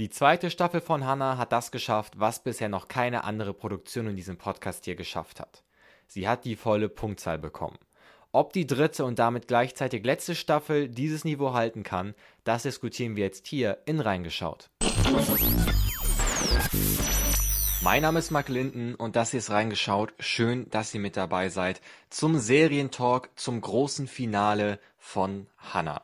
Die zweite Staffel von Hannah hat das geschafft, was bisher noch keine andere Produktion in diesem Podcast hier geschafft hat. Sie hat die volle Punktzahl bekommen. Ob die dritte und damit gleichzeitig letzte Staffel dieses Niveau halten kann, das diskutieren wir jetzt hier in Reingeschaut. Mein Name ist Mark Linden und das hier ist Reingeschaut. Schön, dass ihr mit dabei seid zum Serientalk, zum großen Finale von Hannah.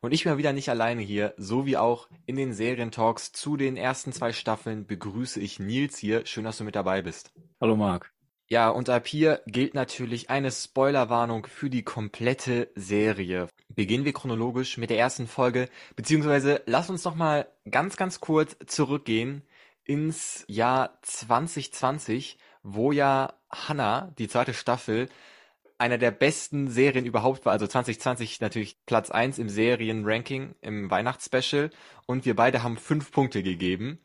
Und ich bin mal wieder nicht alleine hier, so wie auch in den Serientalks zu den ersten zwei Staffeln begrüße ich Nils hier. Schön, dass du mit dabei bist. Hallo Marc. Ja, und ab hier gilt natürlich eine Spoilerwarnung für die komplette Serie. Beginnen wir chronologisch mit der ersten Folge, beziehungsweise lass uns noch mal ganz, ganz kurz zurückgehen ins Jahr 2020, wo ja Hannah, die zweite Staffel, einer der besten Serien überhaupt war. Also 2020 natürlich Platz eins im Serienranking im Weihnachtsspecial und wir beide haben fünf Punkte gegeben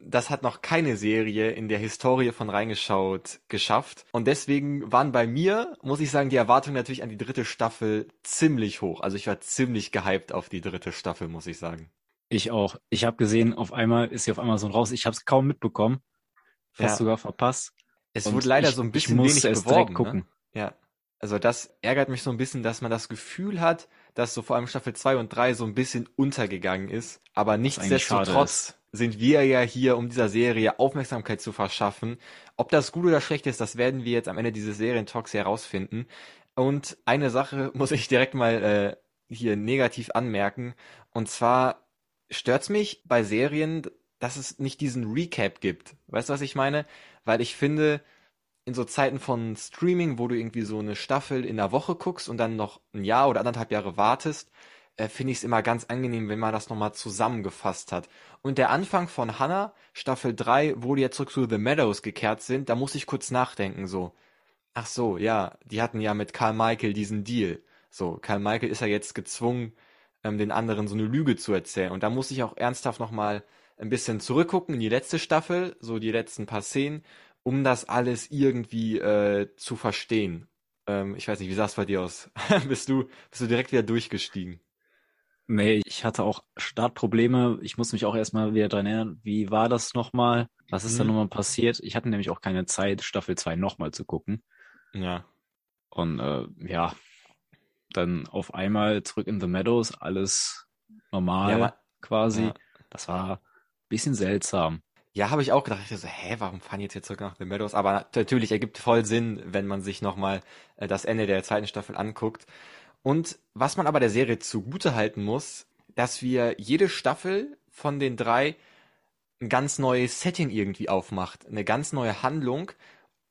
das hat noch keine Serie in der Historie von reingeschaut geschafft. Und deswegen waren bei mir, muss ich sagen, die Erwartungen natürlich an die dritte Staffel ziemlich hoch. Also ich war ziemlich gehypt auf die dritte Staffel, muss ich sagen. Ich auch. Ich habe gesehen, auf einmal ist sie auf Amazon raus. Ich habe es kaum mitbekommen. Fast ja. sogar verpasst. Es Und wurde leider ich, so ein bisschen wenig beworben. Gucken. Ne? Ja. Also das ärgert mich so ein bisschen, dass man das Gefühl hat, dass so vor allem Staffel 2 und 3 so ein bisschen untergegangen ist. Aber nichtsdestotrotz sind wir ja hier, um dieser Serie Aufmerksamkeit zu verschaffen. Ob das gut oder schlecht ist, das werden wir jetzt am Ende dieses Serientalks herausfinden. Und eine Sache muss ich direkt mal äh, hier negativ anmerken. Und zwar stört's mich bei Serien, dass es nicht diesen Recap gibt. Weißt du, was ich meine? Weil ich finde, in so Zeiten von Streaming, wo du irgendwie so eine Staffel in der Woche guckst und dann noch ein Jahr oder anderthalb Jahre wartest, äh, finde ich es immer ganz angenehm, wenn man das nochmal zusammengefasst hat. Und der Anfang von Hannah, Staffel 3, wo die jetzt zurück zu The Meadows gekehrt sind, da muss ich kurz nachdenken, so. Ach so, ja, die hatten ja mit Karl Michael diesen Deal. So, Karl Michael ist ja jetzt gezwungen, ähm, den anderen so eine Lüge zu erzählen. Und da muss ich auch ernsthaft nochmal ein bisschen zurückgucken in die letzte Staffel, so die letzten paar Szenen, um das alles irgendwie äh, zu verstehen. Ähm, ich weiß nicht, wie sah es bei dir aus? bist du, bist du direkt wieder durchgestiegen? Nee, ich hatte auch Startprobleme. Ich muss mich auch erstmal wieder dran erinnern, wie war das nochmal? Was ist mhm. da nochmal passiert? Ich hatte nämlich auch keine Zeit, Staffel 2 nochmal zu gucken. Ja. Und äh, ja, dann auf einmal zurück in The Meadows, alles normal ja, quasi. Ja. Das war ein bisschen seltsam. Ja, habe ich auch gedacht. Ich so, hä, warum fahren jetzt jetzt zurück nach The Meadows? Aber natürlich ergibt voll Sinn, wenn man sich nochmal äh, das Ende der zweiten Staffel anguckt. Und was man aber der Serie zugute halten muss, dass wir jede Staffel von den drei ein ganz neues Setting irgendwie aufmacht, eine ganz neue Handlung,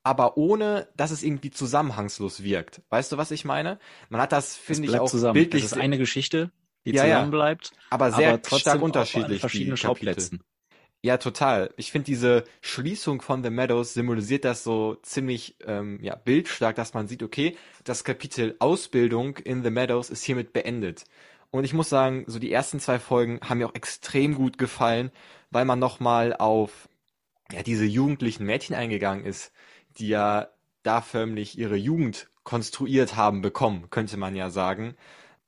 aber ohne, dass es irgendwie zusammenhangslos wirkt. Weißt du, was ich meine? Man hat das, finde ich, auch zusammen. bildlich. Das ist eine Geschichte, die ja, zusammen bleibt, aber sehr aber stark unterschiedlich. Verschiedene Schauplätzen. Ja, total. Ich finde, diese Schließung von The Meadows symbolisiert das so ziemlich ähm, ja, bildstark, dass man sieht, okay, das Kapitel Ausbildung in The Meadows ist hiermit beendet. Und ich muss sagen, so die ersten zwei Folgen haben mir auch extrem gut gefallen, weil man nochmal auf ja, diese jugendlichen Mädchen eingegangen ist, die ja da förmlich ihre Jugend konstruiert haben bekommen, könnte man ja sagen.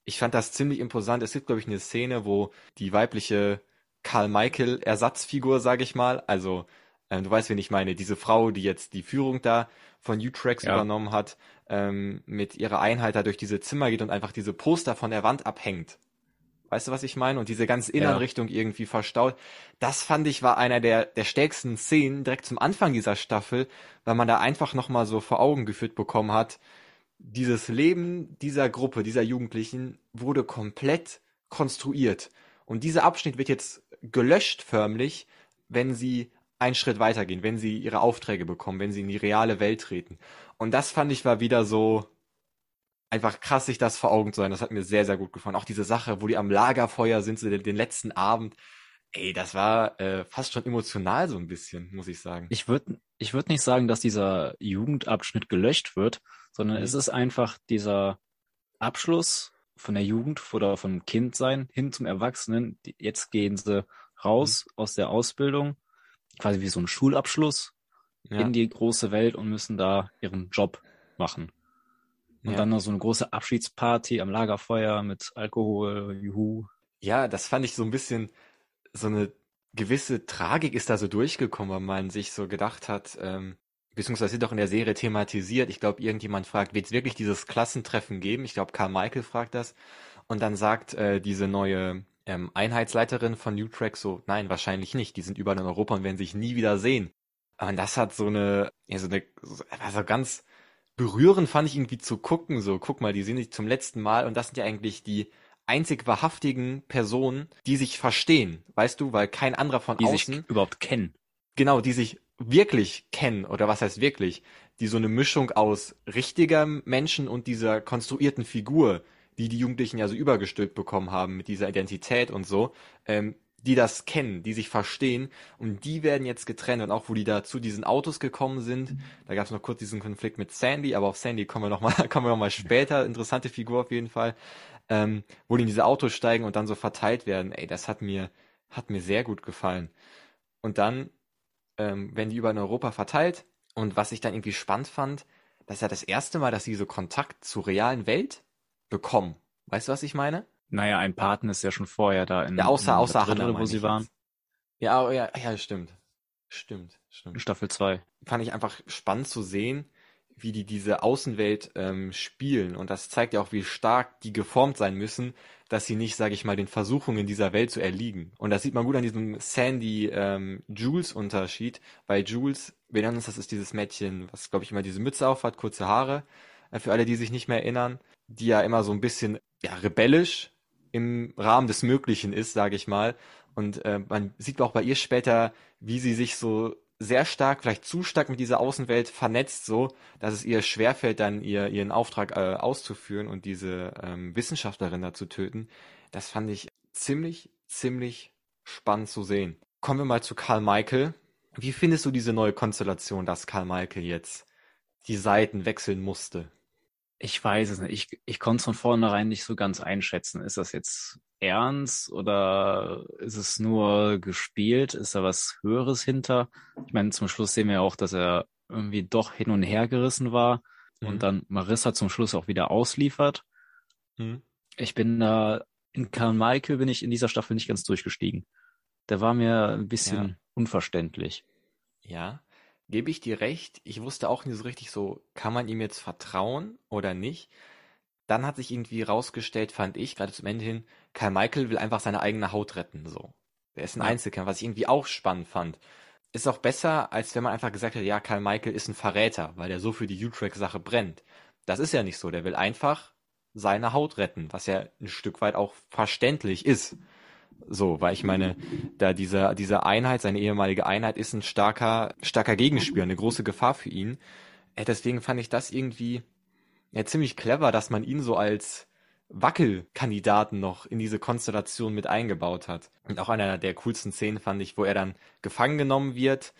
Ich fand das ziemlich imposant. Es gibt, glaube ich, eine Szene, wo die weibliche Karl Michael Ersatzfigur, sage ich mal. Also ähm, du weißt, wen ich meine. Diese Frau, die jetzt die Führung da von U-Tracks ja. übernommen hat, ähm, mit ihrer Einheit da durch diese Zimmer geht und einfach diese Poster von der Wand abhängt. Weißt du, was ich meine? Und diese ganze Innenrichtung ja. irgendwie verstaut. Das fand ich war einer der, der stärksten Szenen direkt zum Anfang dieser Staffel, weil man da einfach nochmal so vor Augen geführt bekommen hat. Dieses Leben dieser Gruppe, dieser Jugendlichen wurde komplett konstruiert. Und dieser Abschnitt wird jetzt gelöscht förmlich, wenn sie einen Schritt weitergehen, wenn sie ihre Aufträge bekommen, wenn sie in die reale Welt treten. Und das fand ich war wieder so einfach krass, sich das vor Augen zu sein. Das hat mir sehr, sehr gut gefallen. Auch diese Sache, wo die am Lagerfeuer sind, so den, den letzten Abend. Ey, das war äh, fast schon emotional so ein bisschen, muss ich sagen. Ich würde ich würd nicht sagen, dass dieser Jugendabschnitt gelöscht wird, sondern mhm. es ist einfach dieser Abschluss von der Jugend oder vom Kindsein hin zum Erwachsenen. Jetzt gehen sie raus mhm. aus der Ausbildung, quasi wie so ein Schulabschluss ja. in die große Welt und müssen da ihren Job machen. Und ja. dann noch so eine große Abschiedsparty am Lagerfeuer mit Alkohol, juhu. Ja, das fand ich so ein bisschen so eine gewisse Tragik ist da so durchgekommen, weil man sich so gedacht hat, ähm, beziehungsweise wird auch in der Serie thematisiert. Ich glaube, irgendjemand fragt, wird es wirklich dieses Klassentreffen geben? Ich glaube, Karl Michael fragt das. Und dann sagt äh, diese neue ähm, Einheitsleiterin von Utrecht so, nein, wahrscheinlich nicht. Die sind überall in Europa und werden sich nie wieder sehen. Aber das hat so eine, ja, so eine, also ganz berührend fand ich irgendwie zu gucken, so, guck mal, die sehen sich zum letzten Mal und das sind ja eigentlich die einzig wahrhaftigen Personen, die sich verstehen, weißt du, weil kein anderer von die außen sich überhaupt kennen. genau, die sich wirklich kennen oder was heißt wirklich, die so eine Mischung aus richtigem Menschen und dieser konstruierten Figur, die die Jugendlichen ja so übergestülpt bekommen haben mit dieser Identität und so, ähm, die das kennen, die sich verstehen und die werden jetzt getrennt und auch wo die da zu diesen Autos gekommen sind, da gab es noch kurz diesen Konflikt mit Sandy, aber auf Sandy kommen wir noch mal, kommen wir noch mal später, interessante Figur auf jeden Fall, ähm, wo die in diese Autos steigen und dann so verteilt werden, ey, das hat mir, hat mir sehr gut gefallen. Und dann ähm, werden die über in Europa verteilt und was ich dann irgendwie spannend fand, das ist ja das erste Mal, dass sie so Kontakt zur realen Welt bekommen. Weißt du, was ich meine? Naja, ein Partner ist ja schon vorher da in, Ja, außer, in außer dritte, Hannah, wo sie waren. jetzt. Ja, oh, ja, ja, stimmt. Stimmt, In stimmt. Staffel 2. Fand ich einfach spannend zu sehen, wie die diese Außenwelt ähm, spielen. Und das zeigt ja auch, wie stark die geformt sein müssen, dass sie nicht, sage ich mal, den Versuchungen dieser Welt zu erliegen. Und das sieht man gut an diesem Sandy-Jules-Unterschied. Weil Jules, wir nennen uns, das ist dieses Mädchen, was, glaube ich, immer diese Mütze aufhat, kurze Haare. Äh, Für alle, die sich nicht mehr erinnern, die ja immer so ein bisschen ja, rebellisch im Rahmen des Möglichen ist, sage ich mal. Und äh, man sieht auch bei ihr später, wie sie sich so sehr stark, vielleicht zu stark mit dieser Außenwelt vernetzt, so, dass es ihr schwerfällt, dann ihr, ihren Auftrag äh, auszuführen und diese ähm, Wissenschaftlerin da zu töten. Das fand ich ziemlich, ziemlich spannend zu sehen. Kommen wir mal zu Karl Michael. Wie findest du diese neue Konstellation, dass Karl Michael jetzt die Seiten wechseln musste? Ich weiß es nicht. Ich, ich konnte es von vornherein nicht so ganz einschätzen. Ist das jetzt ernst oder ist es nur gespielt? Ist da was Höheres hinter? Ich meine, zum Schluss sehen wir ja auch, dass er irgendwie doch hin und her gerissen war Mhm. und dann Marissa zum Schluss auch wieder ausliefert. Hm? Ich bin da, in Karl Michael bin ich in dieser Staffel nicht ganz durchgestiegen. Der war mir ein bisschen Ja. unverständlich. Ja, gebe ich dir recht. Ich wusste auch nicht so richtig so, kann man ihm jetzt vertrauen oder nicht? Dann hat sich irgendwie rausgestellt, fand ich, gerade zum Ende hin, Karl Michael will einfach seine eigene Haut retten, so. Der ist ein Ja. Einzelkämpfer, was ich irgendwie auch spannend fand. Ist auch besser, als wenn man einfach gesagt hätte, ja, Karl Michael ist ein Verräter, weil der so für die Utrecht-Sache brennt. Das ist ja nicht so. Der will einfach seine Haut retten, was ja ein Stück weit auch verständlich ist. So, weil ich meine, da diese, diese Einheit, seine ehemalige Einheit ist ein starker, starker Gegenspieler, eine große Gefahr für ihn. Äh, Deswegen fand ich das irgendwie ja, ziemlich clever, dass man ihn so als Wackelkandidaten noch in diese Konstellation mit eingebaut hat. Und auch einer der coolsten Szenen fand ich, wo er dann gefangen genommen wird,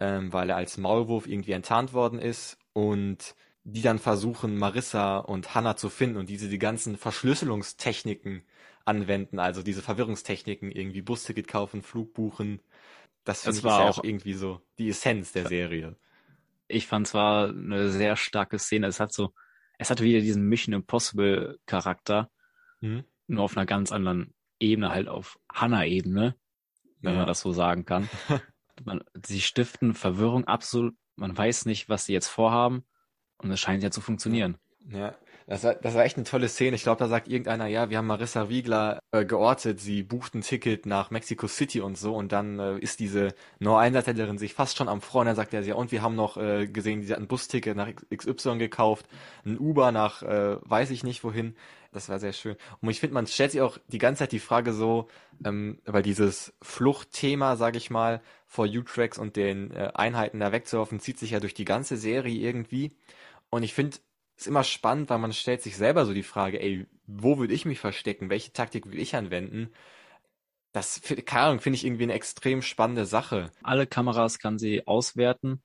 ähm, weil er als Maulwurf irgendwie enttarnt worden ist und die dann versuchen, Marissa und Hannah zu finden und diese die ganzen Verschlüsselungstechniken anwenden, also diese Verwirrungstechniken, irgendwie Busticket kaufen, Flug buchen. Das, finde Das ich war auch irgendwie so die Essenz der Serie. Ich fand zwar eine sehr starke Szene. Es hat so, es hatte wieder diesen Mission Impossible Charakter, Hm? nur auf einer ganz anderen Ebene, halt auf Hannah-Ebene, wenn Ja. man das so sagen kann. man, sie stiften Verwirrung absolut. Man weiß nicht, was sie jetzt vorhaben. Und es scheint ja zu funktionieren. Ja, das war, das war echt eine tolle Szene. Ich glaube, da sagt irgendeiner, ja, wir haben Marissa Wiegler äh, geortet, sie bucht ein Ticket nach Mexico City und so und dann äh, ist diese neue Einsatzleiterin sich fast schon am Freuen. Dann sagt er, ja, und wir haben noch äh, gesehen, sie hat ein Busticket nach XY gekauft, ein Uber nach äh, weiß ich nicht wohin. Das war sehr schön. Und ich finde, man stellt sich auch die ganze Zeit die Frage so, ähm, weil dieses Fluchtthema, sage ich mal, vor U-Tracks und den äh, Einheiten da wegzuwerfen, zieht sich ja durch die ganze Serie irgendwie. Und ich finde es immer spannend, weil man stellt sich selber so die Frage, ey, wo würde ich mich verstecken? Welche Taktik würde ich anwenden? Das, keine Ahnung, finde ich irgendwie eine extrem spannende Sache. Alle Kameras kann sie auswerten.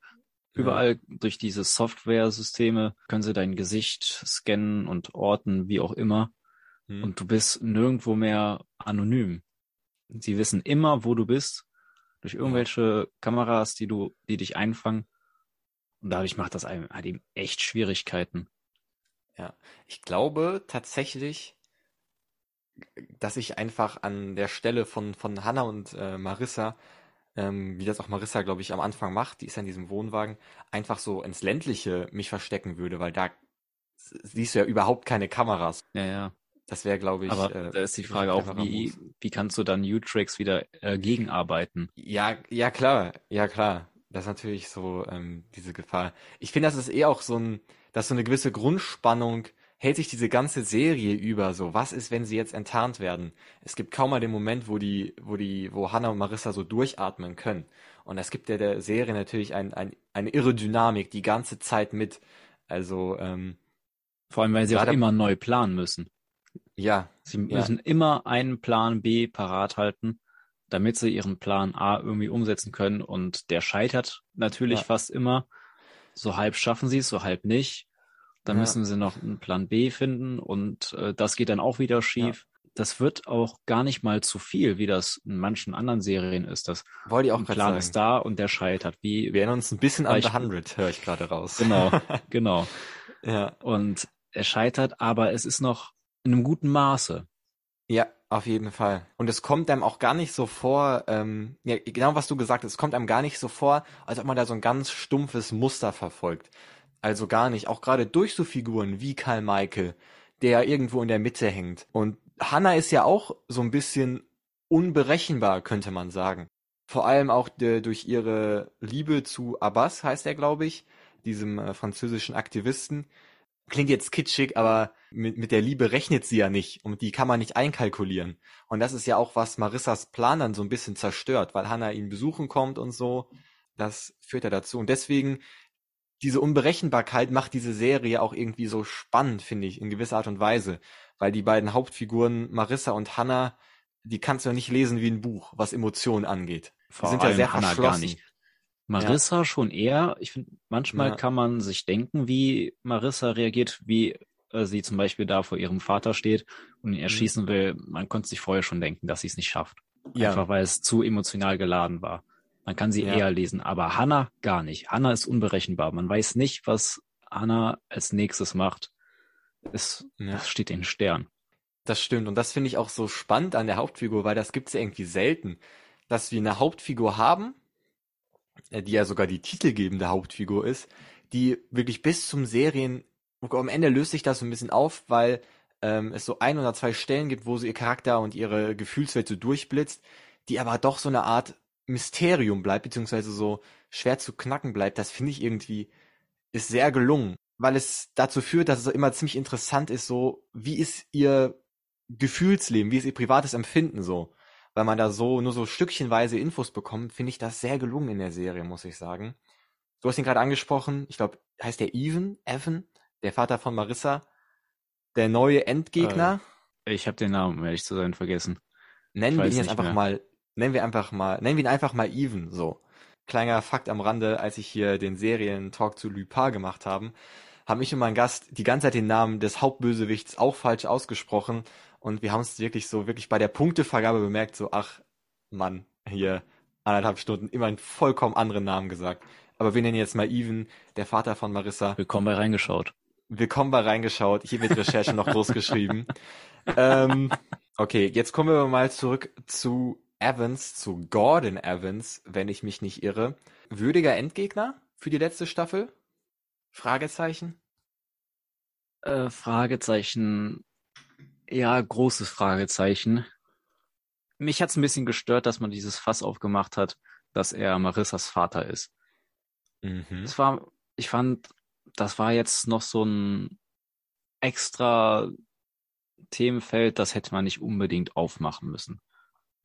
Überall durch diese Software-Systeme können sie dein Gesicht scannen und orten, wie auch immer. Hm. Und du bist nirgendwo mehr anonym. Sie wissen immer, wo du bist, durch irgendwelche Kameras, die du, die dich einfangen. Und dadurch macht das einem, hat ihm echt Schwierigkeiten. Ja, ich glaube tatsächlich, dass ich einfach an der Stelle von, von Hannah und äh, Marissa, ähm, wie das auch Marissa, glaube ich, am Anfang macht, die ist ja in diesem Wohnwagen, einfach so ins Ländliche mich verstecken würde, weil da siehst du ja überhaupt keine Kameras. Ja, ja. Das wäre, glaube ich. Aber äh, da ist die Frage auch, wie, wie kannst du dann Utrex wieder äh, gegenarbeiten? Ja, ja klar, ja klar. Das ist natürlich so ähm, diese Gefahr. Ich finde, das ist eh auch so ein, dass so eine gewisse Grundspannung hält sich diese ganze Serie über so. Was ist, wenn sie jetzt enttarnt werden? Es gibt kaum mal den Moment, wo die, wo die, wo Hannah und Marissa so durchatmen können. Und es gibt ja der Serie natürlich ein, ein, eine irre Dynamik die ganze Zeit mit. Also ähm, vor allem, weil sie auch immer neu planen müssen. Ja. Sie müssen ja. immer einen Plan B parat halten, damit sie ihren Plan A irgendwie umsetzen können. Und der scheitert natürlich ja. fast immer. So halb schaffen sie es, so halb nicht. Dann ja. müssen sie noch einen Plan B finden und äh, das geht dann auch wieder schief. Das wird auch gar nicht mal zu viel, wie das in manchen anderen Serien ist. Das Wollte ich auch ein Plan sagen. ist da und der scheitert. Wie, Wir erinnern uns ein bisschen an The 100, höre ich gerade raus. Genau, genau. ja. Und er scheitert, aber es ist noch in einem guten Maße. Ja, auf jeden Fall. Und es kommt einem auch gar nicht so vor, ähm, ja, genau was du gesagt hast, es kommt einem gar nicht so vor, als ob man da so ein ganz stumpfes Muster verfolgt. Also gar nicht. Auch gerade durch so Figuren wie Karl Michael, der irgendwo in der Mitte hängt. Und Hannah ist ja auch so ein bisschen unberechenbar, könnte man sagen. Vor allem auch de, durch ihre Liebe zu Abbas, heißt er, glaube ich, diesem äh, französischen Aktivisten, klingt jetzt kitschig, aber mit, mit der Liebe rechnet sie ja nicht und die kann man nicht einkalkulieren. Und das ist ja auch, was Marissas Plan dann so ein bisschen zerstört, weil Hannah ihn besuchen kommt und so. Das führt ja dazu. Und deswegen, diese Unberechenbarkeit macht diese Serie auch irgendwie so spannend, finde ich, in gewisser Art und Weise. Weil die beiden Hauptfiguren, Marissa und Hannah, die kannst du ja nicht lesen wie ein Buch, was Emotionen angeht. Vor die sind ja sehr Hannah verschlossen. Gar nicht. Marissa ja. schon eher. Ich finde, manchmal ja. kann man sich denken, wie Marissa reagiert, wie äh, sie zum Beispiel da vor ihrem Vater steht und ihn mhm. erschießen will. Man konnte sich vorher schon denken, dass sie es nicht schafft. Ja. Einfach weil es zu emotional geladen war. Man kann sie ja. eher lesen, aber Hannah gar nicht. Hannah ist unberechenbar. Man weiß nicht, was Hannah als nächstes macht. Es. Das steht in Stern. Das stimmt. Und das finde ich auch so spannend an der Hauptfigur, weil das gibt es ja irgendwie selten, dass wir eine Hauptfigur haben, die ja sogar die titelgebende Hauptfigur ist, die wirklich bis zum Serien, am Ende löst sich das so ein bisschen auf, weil ähm, es so ein oder zwei Stellen gibt, wo so ihr Charakter und ihre Gefühlswelt so durchblitzt, die aber doch so eine Art Mysterium bleibt, beziehungsweise so schwer zu knacken bleibt. Das finde ich irgendwie, ist sehr gelungen, weil es dazu führt, dass es immer ziemlich interessant ist, so, wie ist ihr Gefühlsleben, wie ist ihr privates Empfinden so weil man da so nur so stückchenweise Infos bekommt, finde ich das sehr gelungen in der Serie, muss ich sagen. Du hast ihn gerade angesprochen, ich glaube, heißt der Even, Evan, der Vater von Marissa, der neue Endgegner. Äh, ich habe den Namen, um ehrlich zu sein, vergessen. Nennen wir ihn jetzt einfach mehr. mal, nennen wir einfach mal, nennen wir ihn einfach mal Even, so. Kleiner Fakt am Rande, als ich hier den Serien-Talk zu Lupin gemacht haben, haben ich und mein Gast die ganze Zeit den Namen des Hauptbösewichts auch falsch ausgesprochen und wir haben es wirklich so, wirklich bei der Punktevergabe bemerkt, so, ach, Mann, hier anderthalb Stunden immer einen vollkommen anderen Namen gesagt. Aber wir nennen jetzt mal Even, der Vater von Marissa. Willkommen bei Reingeschaut. Willkommen bei Reingeschaut. Hier wird Recherche noch groß geschrieben. ähm, okay, jetzt kommen wir mal zurück zu Evans, zu Gordon Evans, wenn ich mich nicht irre. Würdiger Endgegner für die letzte Staffel? Fragezeichen? Äh, Fragezeichen ja, großes Fragezeichen. Mich hat's ein bisschen gestört, dass man dieses Fass aufgemacht hat, dass er Marissas Vater ist. Mhm. Es war, ich fand, das war jetzt noch so ein extra Themenfeld, das hätte man nicht unbedingt aufmachen müssen.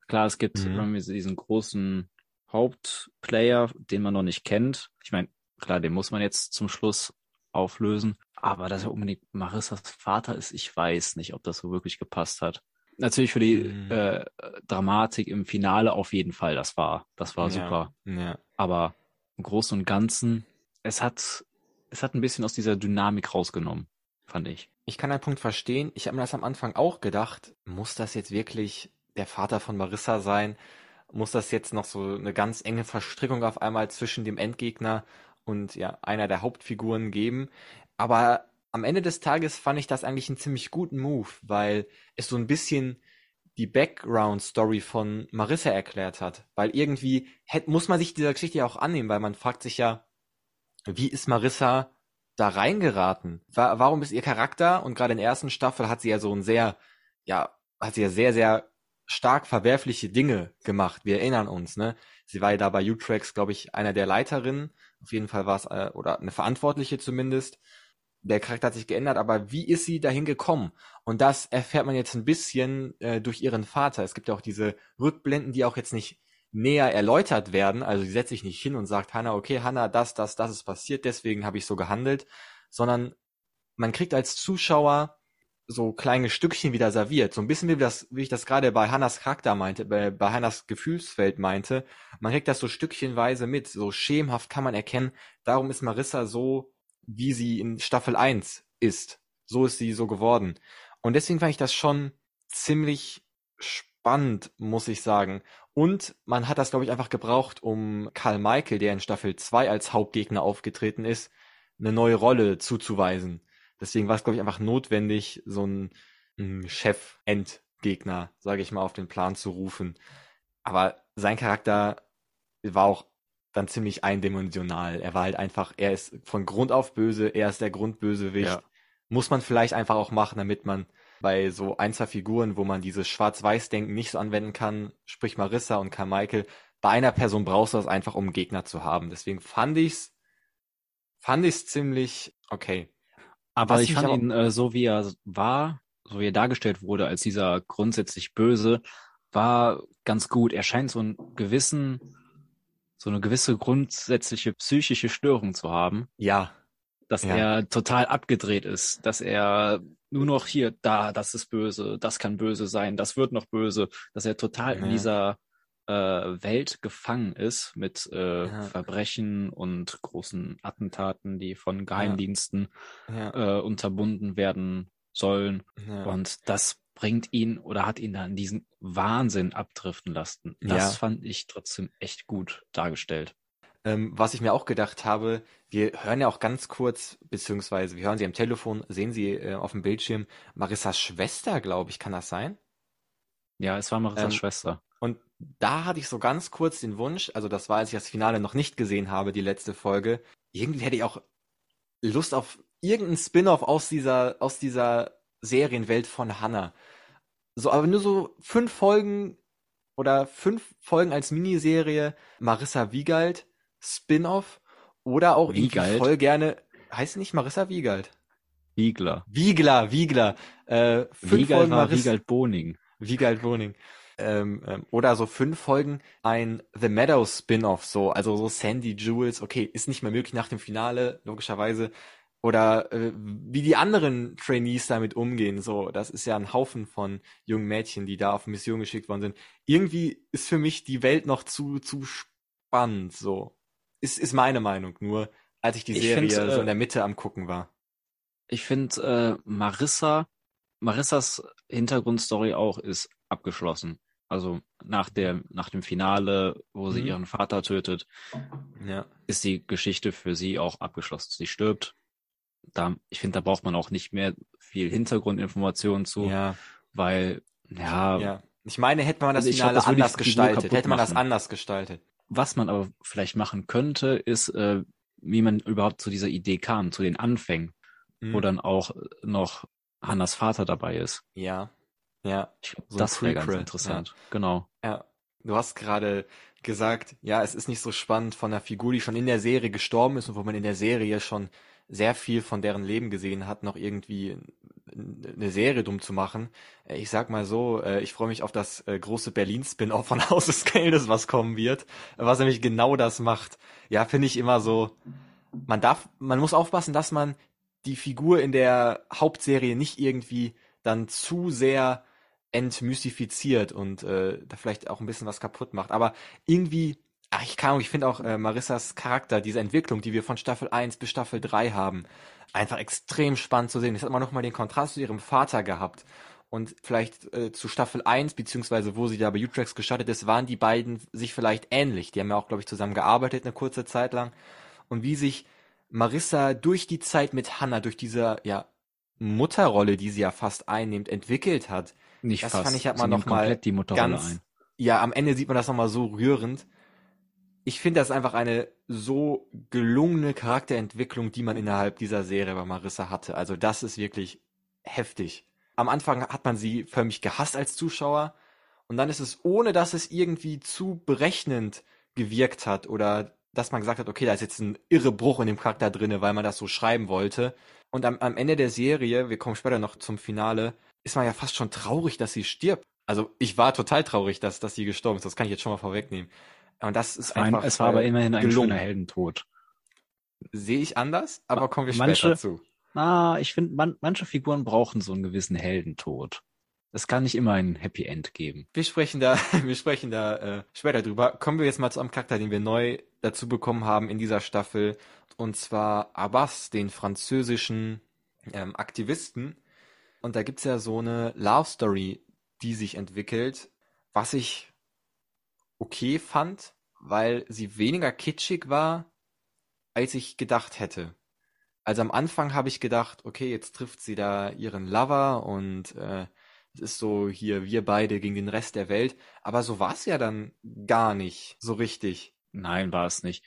Klar, es gibt mhm. diesen großen Hauptplayer, den man noch nicht kennt. Ich meine, klar, den muss man jetzt zum Schluss auflösen. Aber dass er unbedingt Marissas Vater ist, ich weiß nicht, ob das so wirklich gepasst hat. Natürlich für die mhm. äh, Dramatik im Finale auf jeden Fall, das war, das war ja, super. Ja. Aber im Großen und Ganzen, es hat, es hat ein bisschen aus dieser Dynamik rausgenommen, fand ich. Ich kann einen Punkt verstehen. Ich habe mir das am Anfang auch gedacht, muss das jetzt wirklich der Vater von Marissa sein? Muss das jetzt noch so eine ganz enge Verstrickung auf einmal zwischen dem Endgegner und ja, einer der Hauptfiguren geben? Aber am Ende des Tages fand ich das eigentlich einen ziemlich guten Move, weil es so ein bisschen die Background-Story von Marissa erklärt hat. Weil irgendwie hätt, muss man sich dieser Geschichte ja auch annehmen, weil man fragt sich ja, wie ist Marissa da reingeraten? Wa warum ist ihr Charakter, und gerade in der ersten Staffel hat sie ja so ein sehr, ja, hat sie ja sehr, sehr stark verwerfliche Dinge gemacht. Wir erinnern uns, ne? Sie war ja da bei Utrex, glaube ich, einer der Leiterinnen. Auf jeden Fall war es, äh, oder eine Verantwortliche zumindest. Der Charakter hat sich geändert, aber wie ist sie dahin gekommen? Und das erfährt man jetzt ein bisschen äh, durch ihren Vater. Es gibt ja auch diese Rückblenden, die auch jetzt nicht näher erläutert werden. Also sie setzt sich nicht hin und sagt, Hannah, okay, Hannah, das, das, das ist passiert, deswegen habe ich so gehandelt, sondern man kriegt als Zuschauer so kleine Stückchen wieder serviert. So ein bisschen wie das, wie ich das gerade bei Hannas Charakter meinte, bei, bei Hannas Gefühlsfeld meinte. Man kriegt das so stückchenweise mit. So schemenhaft kann man erkennen, darum ist Marissa so, wie sie in Staffel 1 ist. So ist sie so geworden. Und deswegen fand ich das schon ziemlich spannend, muss ich sagen. Und man hat das, glaube ich, einfach gebraucht, um Karl Michael, der in Staffel 2 als Hauptgegner aufgetreten ist, eine neue Rolle zuzuweisen. Deswegen war es, glaube ich, einfach notwendig, so einen, einen Chef-Endgegner, sage ich mal, auf den Plan zu rufen. Aber sein Charakter war auch dann ziemlich eindimensional. Er war halt einfach, er ist von Grund auf böse, er ist der Grundbösewicht. Ja. Muss man vielleicht einfach auch machen, damit man bei so ein, zwei Figuren, wo man dieses Schwarz-Weiß-Denken nicht so anwenden kann, sprich Marissa und Carmichael, bei einer Person brauchst du das einfach, um einen Gegner zu haben. Deswegen fand ich's, fand ich's ziemlich okay. Aber Was ich fand ihn äh, so, wie er war, so wie er dargestellt wurde, als dieser grundsätzlich Böse, war ganz gut. Er scheint so einen gewissen, so eine gewisse grundsätzliche psychische Störung zu haben. Ja. Dass ja. er total abgedreht ist, dass er nur noch hier, da, das ist böse, das kann böse sein, das wird noch böse, dass er total ja. in dieser äh, Welt gefangen ist mit äh, ja. Verbrechen und großen Attentaten, die von Geheimdiensten. Äh, unterbunden werden sollen. Und das bringt ihn oder hat ihn da in diesen Wahnsinn abdriften lassen. Das fand ich trotzdem echt gut dargestellt. Ähm, was ich mir auch gedacht habe, wir hören ja auch ganz kurz, beziehungsweise wir hören sie am Telefon, sehen sie äh, auf dem Bildschirm, Marissas Schwester, glaube ich, kann das sein? Ja, es war Marissas ähm, Schwester. Und da hatte ich so ganz kurz den Wunsch, also das war, als ich das Finale noch nicht gesehen habe, die letzte Folge, irgendwie hätte ich auch Lust auf irgendeinen Spin-off aus dieser, aus dieser Serienwelt von Hannah. So, aber nur so fünf Folgen oder fünf Folgen als Miniserie Marissa Wiegald, Spin-off oder auch Wiegald. voll gerne, heißt nicht Marissa Wiegald? Wiegler. Wiegler, Wiegler. Äh, fünf Wiegald Folgen war Marissa, Wiegald Boning. Wiegald Boning ähm, ähm, oder so fünf Folgen ein The Meadows Spin-off, so, also so Sandy Jules, okay, ist nicht mehr möglich nach dem Finale, logischerweise. Oder äh, wie die anderen Trainees damit umgehen, so, das ist ja ein Haufen von jungen Mädchen, die da auf Mission geschickt worden sind. Irgendwie ist für mich die Welt noch zu, zu spannend, so. Ist, ist meine Meinung, nur als ich die Serie ich äh, so in der Mitte am gucken war. Ich finde, äh, Marissa, Marissas Hintergrundstory auch ist abgeschlossen. Also nach der, nach dem Finale, wo sie mhm. ihren Vater tötet, ja. ist die Geschichte für sie auch abgeschlossen. Sie stirbt. Da, ich finde, da braucht man auch nicht mehr viel Hintergrundinformationen zu, ja. weil, ja. ja. Ich meine, hätte man das also Finale glaub, das anders gestaltet, hätte man das anders gestaltet. Was man aber vielleicht machen könnte, ist, äh, wie man überhaupt zu dieser Idee kam, zu den Anfängen, mhm. wo dann auch noch Hannas Vater dabei ist. Ja. Ja, so das wäre ganz interessant. Ja. Genau. Ja, du hast gerade gesagt, ja, es ist nicht so spannend von einer Figur, die schon in der Serie gestorben ist und wo man in der Serie schon sehr viel von deren Leben gesehen hat, noch irgendwie eine Serie dumm zu machen. Äh, ich sag mal so, äh, ich freue mich auf das äh, große Berlin-Spin-Off von Haus des Geldes, was kommen wird, was nämlich genau das macht. Ja, finde ich immer so, man darf, man muss aufpassen, dass man die Figur in der Hauptserie nicht irgendwie dann zu sehr entmystifiziert und äh, da vielleicht auch ein bisschen was kaputt macht. Aber irgendwie, ach, ich kann ich finde auch äh, Marissas Charakter, diese Entwicklung, die wir von Staffel 1 bis Staffel 3 haben, einfach extrem spannend zu sehen. Jetzt hat man nochmal den Kontrast zu ihrem Vater gehabt. Und vielleicht äh, zu Staffel 1, beziehungsweise wo sie da bei Utrex gestartet ist, waren die beiden sich vielleicht ähnlich. Die haben ja auch, glaube ich, zusammen gearbeitet eine kurze Zeit lang. Und wie sich Marissa durch die Zeit mit Hannah, durch diese ja, Mutterrolle, die sie ja fast einnimmt, entwickelt hat, Nicht das fast. fand ich noch mal Mutterrolle ganz, ein. ja, am Ende sieht man das nochmal so rührend. Ich finde das einfach eine so gelungene Charakterentwicklung, die man innerhalb dieser Serie bei Marissa hatte. Also das ist wirklich heftig. Am Anfang hat man sie förmlich gehasst als Zuschauer und dann ist es, ohne dass es irgendwie zu berechnend gewirkt hat oder dass man gesagt hat, okay, da ist jetzt ein irre Bruch in dem Charakter drinne, weil man das so schreiben wollte. Und am, am Ende der Serie, wir kommen später noch zum Finale, ist man ja fast schon traurig, dass sie stirbt. Also ich war total traurig, dass, dass sie gestorben ist. Das kann ich jetzt schon mal vorwegnehmen. Und das ist Es einfach. es war aber äh, immerhin ein gelungen. schöner Heldentod. Sehe ich anders, aber kommen wir später Manche- zu. Na, ich finde, man, manche Figuren brauchen so einen gewissen Heldentod. Es kann nicht immer ein Happy End geben. Wir sprechen da, wir sprechen da äh, später drüber. Kommen wir jetzt mal zu einem Charakter, den wir neu dazu bekommen haben in dieser Staffel. Und zwar Abbas, den französischen ähm, Aktivisten. Und da gibt's ja so eine Love Story, die sich entwickelt, was ich okay fand, weil sie weniger kitschig war, als ich gedacht hätte. Also am Anfang habe ich gedacht, okay, jetzt trifft sie da ihren Lover und äh, es ist so hier wir beide gegen den Rest der Welt. Aber so war es ja dann gar nicht so richtig. Nein, war es nicht.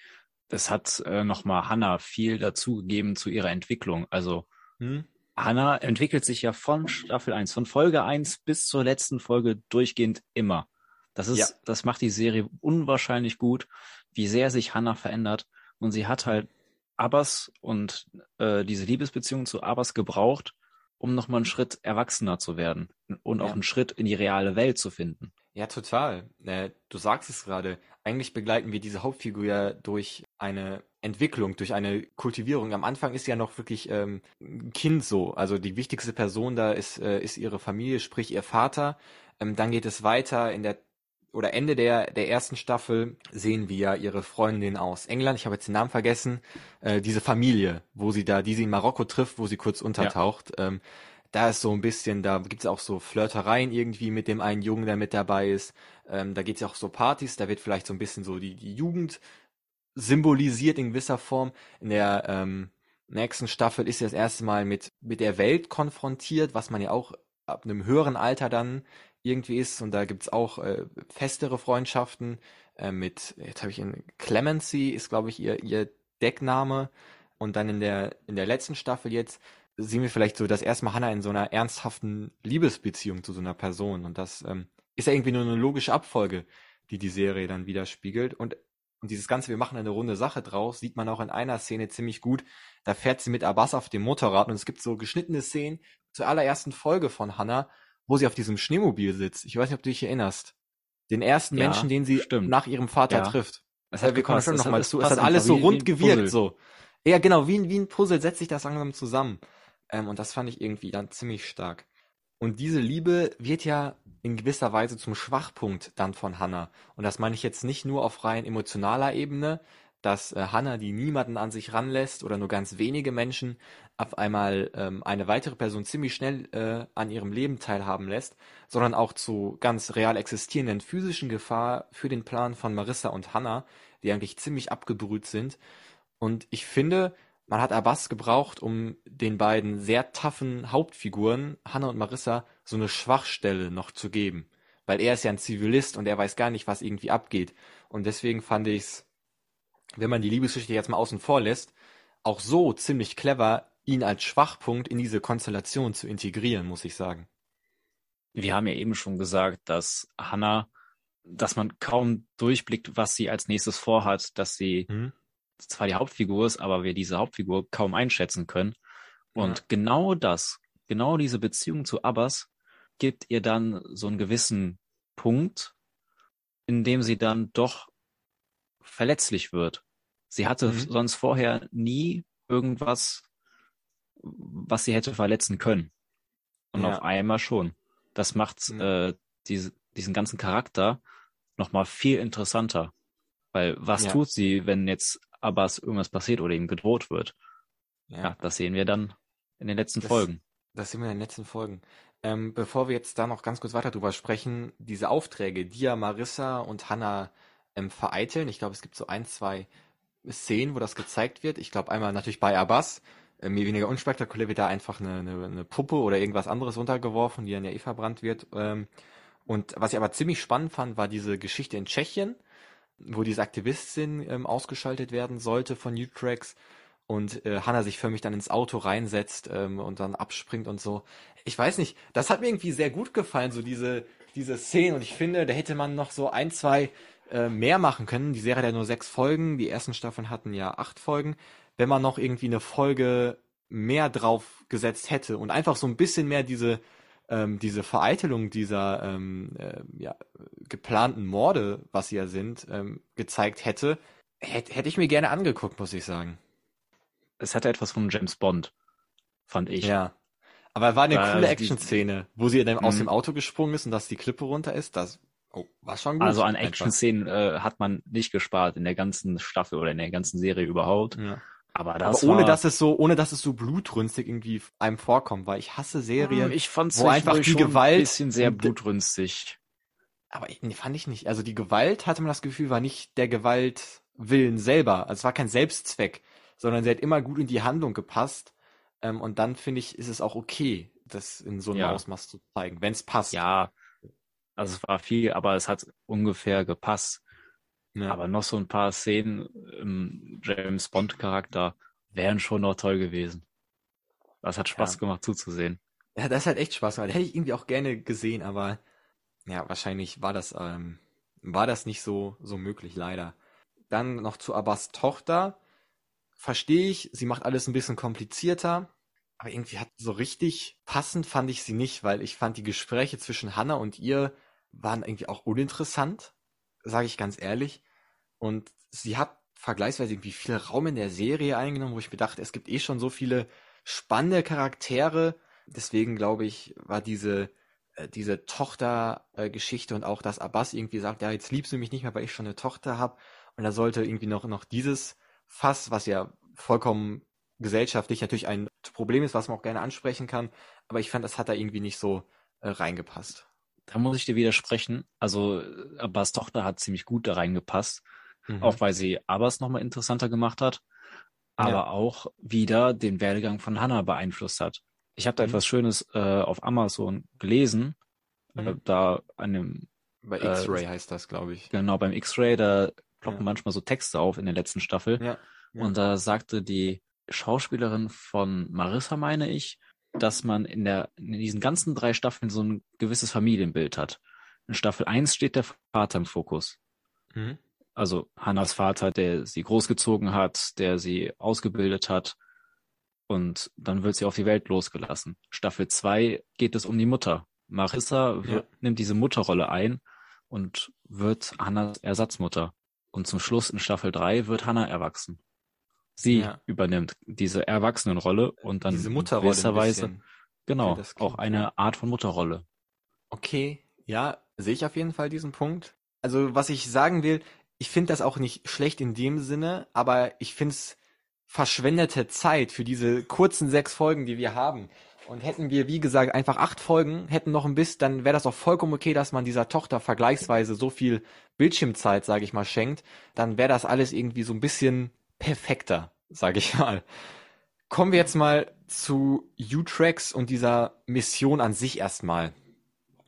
Es hat äh, nochmal Hannah viel dazugegeben zu ihrer Entwicklung. Also Hm? Hannah entwickelt sich ja von Staffel 1, von Folge 1 bis zur letzten Folge durchgehend immer. Das ist, Ja. das macht die Serie unwahrscheinlich gut, wie sehr sich Hannah verändert. Und sie hat halt Abbas und äh, diese Liebesbeziehung zu Abbas gebraucht, um nochmal einen Schritt erwachsener zu werden und auch Ja. einen Schritt in die reale Welt zu finden. Ja, total. Äh, du sagst es gerade. Eigentlich begleiten wir diese Hauptfigur ja durch eine Entwicklung, durch eine Kultivierung. Am Anfang ist sie ja noch wirklich ähm, ein Kind so. Also die wichtigste Person da ist, äh, ist ihre Familie, sprich ihr Vater. Ähm, dann geht es weiter in der oder Ende der, der ersten Staffel sehen wir ja ihre Freundin aus England, ich habe jetzt den Namen vergessen, äh, diese Familie, wo sie da, die sie in Marokko trifft, wo sie kurz untertaucht. Ähm, da ist so ein bisschen, da gibt's auch so Flirtereien irgendwie mit dem einen Jungen, der mit dabei ist. Ähm, da geht's ja auch so Partys, da wird vielleicht so ein bisschen so die, die Jugend symbolisiert in gewisser Form. In der ähm, nächsten Staffel ist sie das erste Mal mit, mit der Welt konfrontiert, was man ja auch ab einem höheren Alter dann irgendwie ist. Und da gibt's auch äh, festere Freundschaften äh, mit, jetzt habe ich in Clemency ist, glaube ich, ihr, ihr Deckname. Und dann in der, in der letzten Staffel jetzt sehen wir vielleicht so das erste Mal Hannah in so einer ernsthaften Liebesbeziehung zu so einer Person. Und das ähm, ist ja irgendwie nur eine logische Abfolge, die die Serie dann widerspiegelt. Und, und dieses Ganze, wir machen eine runde Sache draus, sieht man auch in einer Szene ziemlich gut. Da fährt sie mit Abbas auf dem Motorrad und es gibt so geschnittene Szenen zur allerersten Folge von Hannah, wo sie auf diesem Schneemobil sitzt. Ich weiß nicht, ob du dich erinnerst. Den ersten Ja, Menschen, den sie stimmt. nach ihrem Vater Ja. trifft. Es wir kommen schon Es noch hat- mal es zu. Es hat alles so rund gewirkt, so. Ja, genau, wie, ein- wie ein Puzzle setzt sich das langsam zusammen. Ähm, und das fand ich irgendwie dann ziemlich stark. Und diese Liebe wird ja in gewisser Weise zum Schwachpunkt dann von Hannah. Und das meine ich jetzt nicht nur auf rein emotionaler Ebene, dass äh, Hannah, die niemanden an sich ranlässt oder nur ganz wenige Menschen, auf einmal ähm, eine weitere Person ziemlich schnell äh, an ihrem Leben teilhaben lässt, sondern auch zu ganz real existierenden physischen Gefahr für den Plan von Marissa und Hannah, die eigentlich ziemlich abgebrüht sind. Und ich finde, man hat Abbas gebraucht, um den beiden sehr taffen Hauptfiguren, Hannah und Marissa, so eine Schwachstelle noch zu geben. Weil er ist ja ein Zivilist und er weiß gar nicht, was irgendwie abgeht. Und deswegen fand ich's, wenn man die Liebesgeschichte jetzt mal außen vor lässt, auch so ziemlich clever, ihn als Schwachpunkt in diese Konstellation zu integrieren, muss ich sagen. Wir haben ja eben schon gesagt, dass Hannah, dass man kaum durchblickt, was sie als nächstes vorhat, dass sie Hm? zwar die Hauptfigur ist, aber wir diese Hauptfigur kaum einschätzen können. Und Ja. genau das, genau diese Beziehung zu Abbas gibt ihr dann so einen gewissen Punkt, in dem sie dann doch verletzlich wird. Sie hatte Mhm. sonst vorher nie irgendwas, was sie hätte verletzen können. Und Ja. auf einmal schon. Das macht Mhm. äh, diese, diesen ganzen Charakter nochmal viel interessanter. Weil was Ja. tut sie, wenn jetzt Abbas irgendwas passiert oder ihm gedroht wird? Ja, das sehen wir dann in den letzten Das- Folgen. Das sehen wir in den letzten Folgen. Ähm, bevor wir jetzt da noch ganz kurz weiter drüber sprechen, diese Aufträge, die ja Marissa und Hannah ähm, vereiteln, ich glaube, es gibt so ein, zwei Szenen, wo das gezeigt wird. Ich glaube, einmal natürlich bei Abbas, äh, mehr weniger unspektakulär wird da einfach eine, eine, eine Puppe oder irgendwas anderes runtergeworfen, die dann ja eh verbrannt wird. Ähm, und was ich aber ziemlich spannend fand, war diese Geschichte in Tschechien, wo diese Aktivistin ähm, ausgeschaltet werden sollte von Utrex und äh, Hannah sich für mich dann ins Auto reinsetzt ähm, und dann abspringt und so. Ich weiß nicht, das hat mir irgendwie sehr gut gefallen, so diese, diese Szene. Und ich finde, da hätte man noch so ein, zwei äh, mehr machen können. Die Serie hat ja nur sechs Folgen, die ersten Staffeln hatten ja acht Folgen. Wenn man noch irgendwie eine Folge mehr drauf gesetzt hätte und einfach so ein bisschen mehr diese ähm, diese Vereitelung dieser ähm, äh, ja, geplanten Morde, was sie ja sind, ähm, gezeigt hätte, hätte hätte ich mir gerne angeguckt, muss ich sagen. Es hatte etwas von James Bond, fand ich. Ja. Aber war eine Da- coole Action-Szene, wo sie dann aus Mhm. dem Auto gesprungen ist und dass die Klippe runter ist. Das oh, war schon gut. Also an. Action-Szenen äh, hat man nicht gespart in der ganzen Staffel oder in der ganzen Serie überhaupt. Ja. Aber Aber das ohne war, dass es so, ohne dass es so blutrünstig irgendwie einem vorkommt, weil ich hasse Serien. Hm, ich fand wo einfach die Gewalt- ein bisschen sehr blutrünstig. Aber nee, fand ich nicht. Also die Gewalt, hatte man das Gefühl, war nicht der Gewaltwillen selber. Also es war kein Selbstzweck, sondern sie hat immer gut in die Handlung gepasst. Ähm, und dann finde ich, ist es auch okay, das in so einem Ja. Ausmaß zu zeigen, wenn es passt. Ja, also es war viel, aber es hat ungefähr gepasst. Ja. Aber noch so ein paar Szenen im James Bond Charakter wären schon noch toll gewesen. Das hat Spaß Ja. gemacht zuzusehen. Ja, das hat echt Spaß gemacht. Hätte ich irgendwie auch gerne gesehen, aber ja, wahrscheinlich war das, ähm, war das nicht so, so möglich, leider. Dann noch zu Abbas Tochter. Verstehe ich, sie macht alles ein bisschen komplizierter, aber irgendwie hat so richtig passend fand ich sie nicht, weil ich fand die Gespräche zwischen Hannah und ihr waren irgendwie auch uninteressant, sage ich ganz ehrlich. Und sie hat vergleichsweise irgendwie viel Raum in der Serie eingenommen, wo ich mir dachte, es gibt eh schon so viele spannende Charaktere. Deswegen glaube ich, war diese äh, diese Tochter-Geschichte und auch, dass Abbas irgendwie sagt, ja, jetzt liebst du mich nicht mehr, weil ich schon eine Tochter habe. Und da sollte irgendwie noch, noch dieses Fass, was ja vollkommen gesellschaftlich natürlich ein Problem ist, was man auch gerne ansprechen kann. Aber ich fand, das hat da irgendwie nicht so äh, reingepasst. Da muss ich dir widersprechen. Also äh, Abbas Tochter hat ziemlich gut da reingepasst, Mhm. auch weil sie Abbas nochmal interessanter gemacht hat, aber Ja. auch wieder den Werdegang von Hannah beeinflusst hat. Ich habe da Mhm. etwas Schönes äh, auf Amazon gelesen, äh, Mhm. da an dem Bei äh, X-Ray heißt das, glaube ich. Genau, beim X-Ray, da ploppen Ja. manchmal so Texte auf in der letzten Staffel. Ja. ja. Und da sagte die Schauspielerin von Marissa, meine ich, dass man in der, in diesen ganzen drei Staffeln so ein gewisses Familienbild hat. In Staffel 1 steht der Vater im Fokus. Mhm. Also Hannas Vater, der sie großgezogen hat, der sie ausgebildet hat. Und dann wird sie auf die Welt losgelassen. Staffel 2 geht es um die Mutter. Marissa Ja. nimmt diese Mutterrolle ein und wird Hannas Ersatzmutter. Und zum Schluss in Staffel 3 wird Hannah erwachsen. Sie Ja. übernimmt diese Erwachsenenrolle und dann Diese Mutterrolle ein gewisser Weise, bisschen. genau, auch eine Art von Mutterrolle. Okay, ja, sehe ich auf jeden Fall diesen Punkt. Also, was ich sagen will, ich finde das auch nicht schlecht in dem Sinne, aber ich finde es verschwendete Zeit für diese kurzen sechs Folgen, die wir haben. Und hätten wir, wie gesagt, einfach acht Folgen, hätten noch ein bisschen, dann wäre das auch vollkommen okay, dass man dieser Tochter vergleichsweise so viel Bildschirmzeit, sage ich mal, schenkt. Dann wäre das alles irgendwie so ein bisschen perfekter, sage ich mal. Kommen wir jetzt mal zu U-Tracks und dieser Mission an sich erstmal.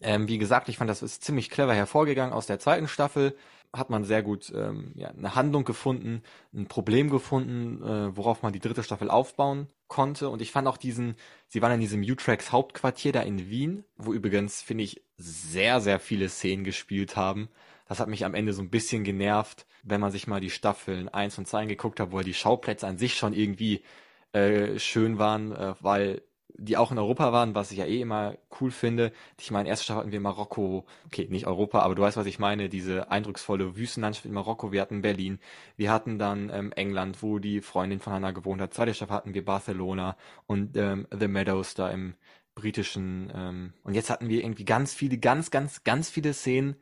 Ähm, wie gesagt, ich fand, das ist ziemlich clever hervorgegangen aus der zweiten Staffel. Hat man sehr gut ähm, ja, eine Handlung gefunden, ein Problem gefunden, äh, worauf man die dritte Staffel aufbauen konnte. Und ich fand auch diesen, sie waren in diesem U-Tracks Hauptquartier da in Wien, wo übrigens, finde ich, sehr, sehr viele Szenen gespielt haben. Das hat mich am Ende so ein bisschen genervt, wenn man sich mal die Staffeln 1 und 2 angeguckt hat, wo ja die Schauplätze an sich schon irgendwie äh, schön waren, äh, weil die auch in Europa waren, was ich ja eh immer cool finde. Ich meine, erste Staffel hatten wir Marokko, okay, nicht Europa, aber du weißt, was ich meine, diese eindrucksvolle Wüstenlandschaft in Marokko. Wir hatten Berlin, wir hatten dann ähm, England, wo die Freundin von Hannah gewohnt hat. Zweite Staffel hatten wir Barcelona und ähm, The Meadows da im britischen. Ähm, und jetzt hatten wir irgendwie ganz viele, ganz, ganz, ganz viele Szenen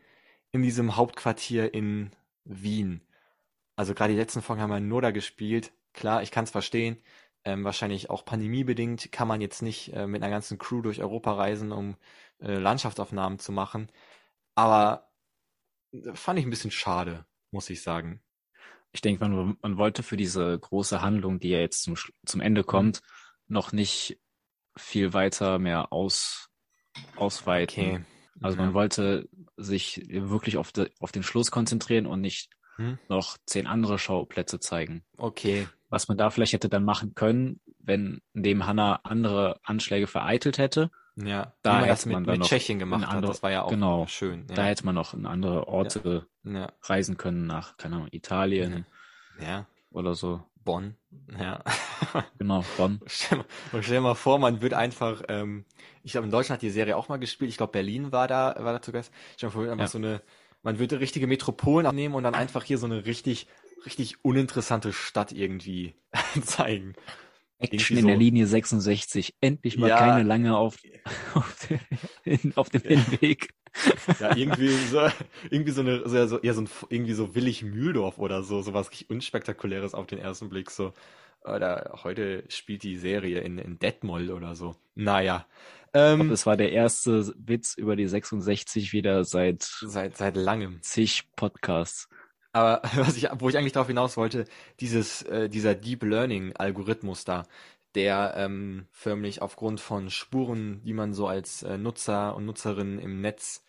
in diesem Hauptquartier in Wien. Also gerade die letzten Folgen haben wir nur da gespielt. Klar, ich kann es verstehen. Ähm, wahrscheinlich auch pandemiebedingt kann man jetzt nicht äh, mit einer ganzen Crew durch Europa reisen, um äh, Landschaftsaufnahmen zu machen. Aber äh, fand ich ein bisschen schade, muss ich sagen. Ich denke, man, man wollte für diese große Handlung, die ja jetzt zum, zum Ende kommt, noch nicht viel weiter mehr aus, ausweiten. Okay. Also Ja. man wollte sich wirklich auf, de, auf den Schluss konzentrieren und nicht Hm? noch zehn andere Schauplätze zeigen. Okay. Was man da vielleicht hätte dann machen können, wenn indem Hannah andere Anschläge vereitelt hätte, Ja. Da man hätte das mit, man dann mit noch Tschechien gemacht eine hat, andere- das war ja auch genau. schön. da Ja. hätte man noch in andere Orte ja. reisen können, nach, keine Ahnung, Italien ja. oder so. Bonn. Ja. Genau, Bonn. Stell, mal- und stell dir mal vor, man wird einfach, ähm, ich glaube, in Deutschland hat die Serie auch mal gespielt. Ich glaube, Berlin war da, war da zu Gast. Stell dir mal vor, einfach Ja. so eine, man würde richtige Metropolen abnehmen und dann einfach hier so eine richtig, richtig uninteressante Stadt irgendwie zeigen. Action Irgendwie in der so- Linie 66. Endlich mal Ja. keine lange auf, auf, dem, auf dem Hinweg. Ja, irgendwie so, irgendwie so eine, so, so, ja, so ein, irgendwie so Willig Mühldorf oder so, sowas richtig unspektakuläres auf den ersten Blick, so. Oder heute spielt die Serie in, in Detmold oder so. Naja. Ähm, Das war der erste Witz über die 66 wieder seit seit, seit langem. zig Podcasts. Aber was ich, wo ich eigentlich darauf hinaus wollte, dieses, äh, dieser Deep Learning Algorithmus da, der ähm, förmlich aufgrund von Spuren, die man so als äh, Nutzer und Nutzerin im Netz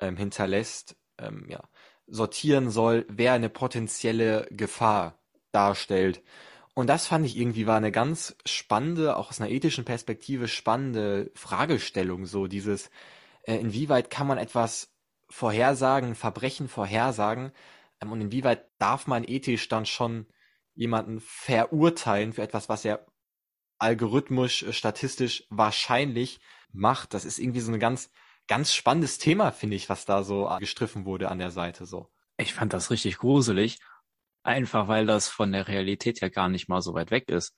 ähm, hinterlässt, ähm, ja, sortieren soll, wer eine potenzielle Gefahr darstellt. Und das fand ich irgendwie war eine ganz spannende, auch aus einer ethischen Perspektive spannende Fragestellung, so dieses, äh, inwieweit kann man etwas vorhersagen, Verbrechen vorhersagen, ähm, und inwieweit darf man ethisch dann schon jemanden verurteilen für etwas, was er algorithmisch, äh, statistisch wahrscheinlich macht. Das ist irgendwie so ein ganz, ganz spannendes Thema, finde ich, was da so gestriffen wurde an der Seite so. Ich fand das richtig gruselig. Einfach weil das von der Realität ja gar nicht mal so weit weg ist.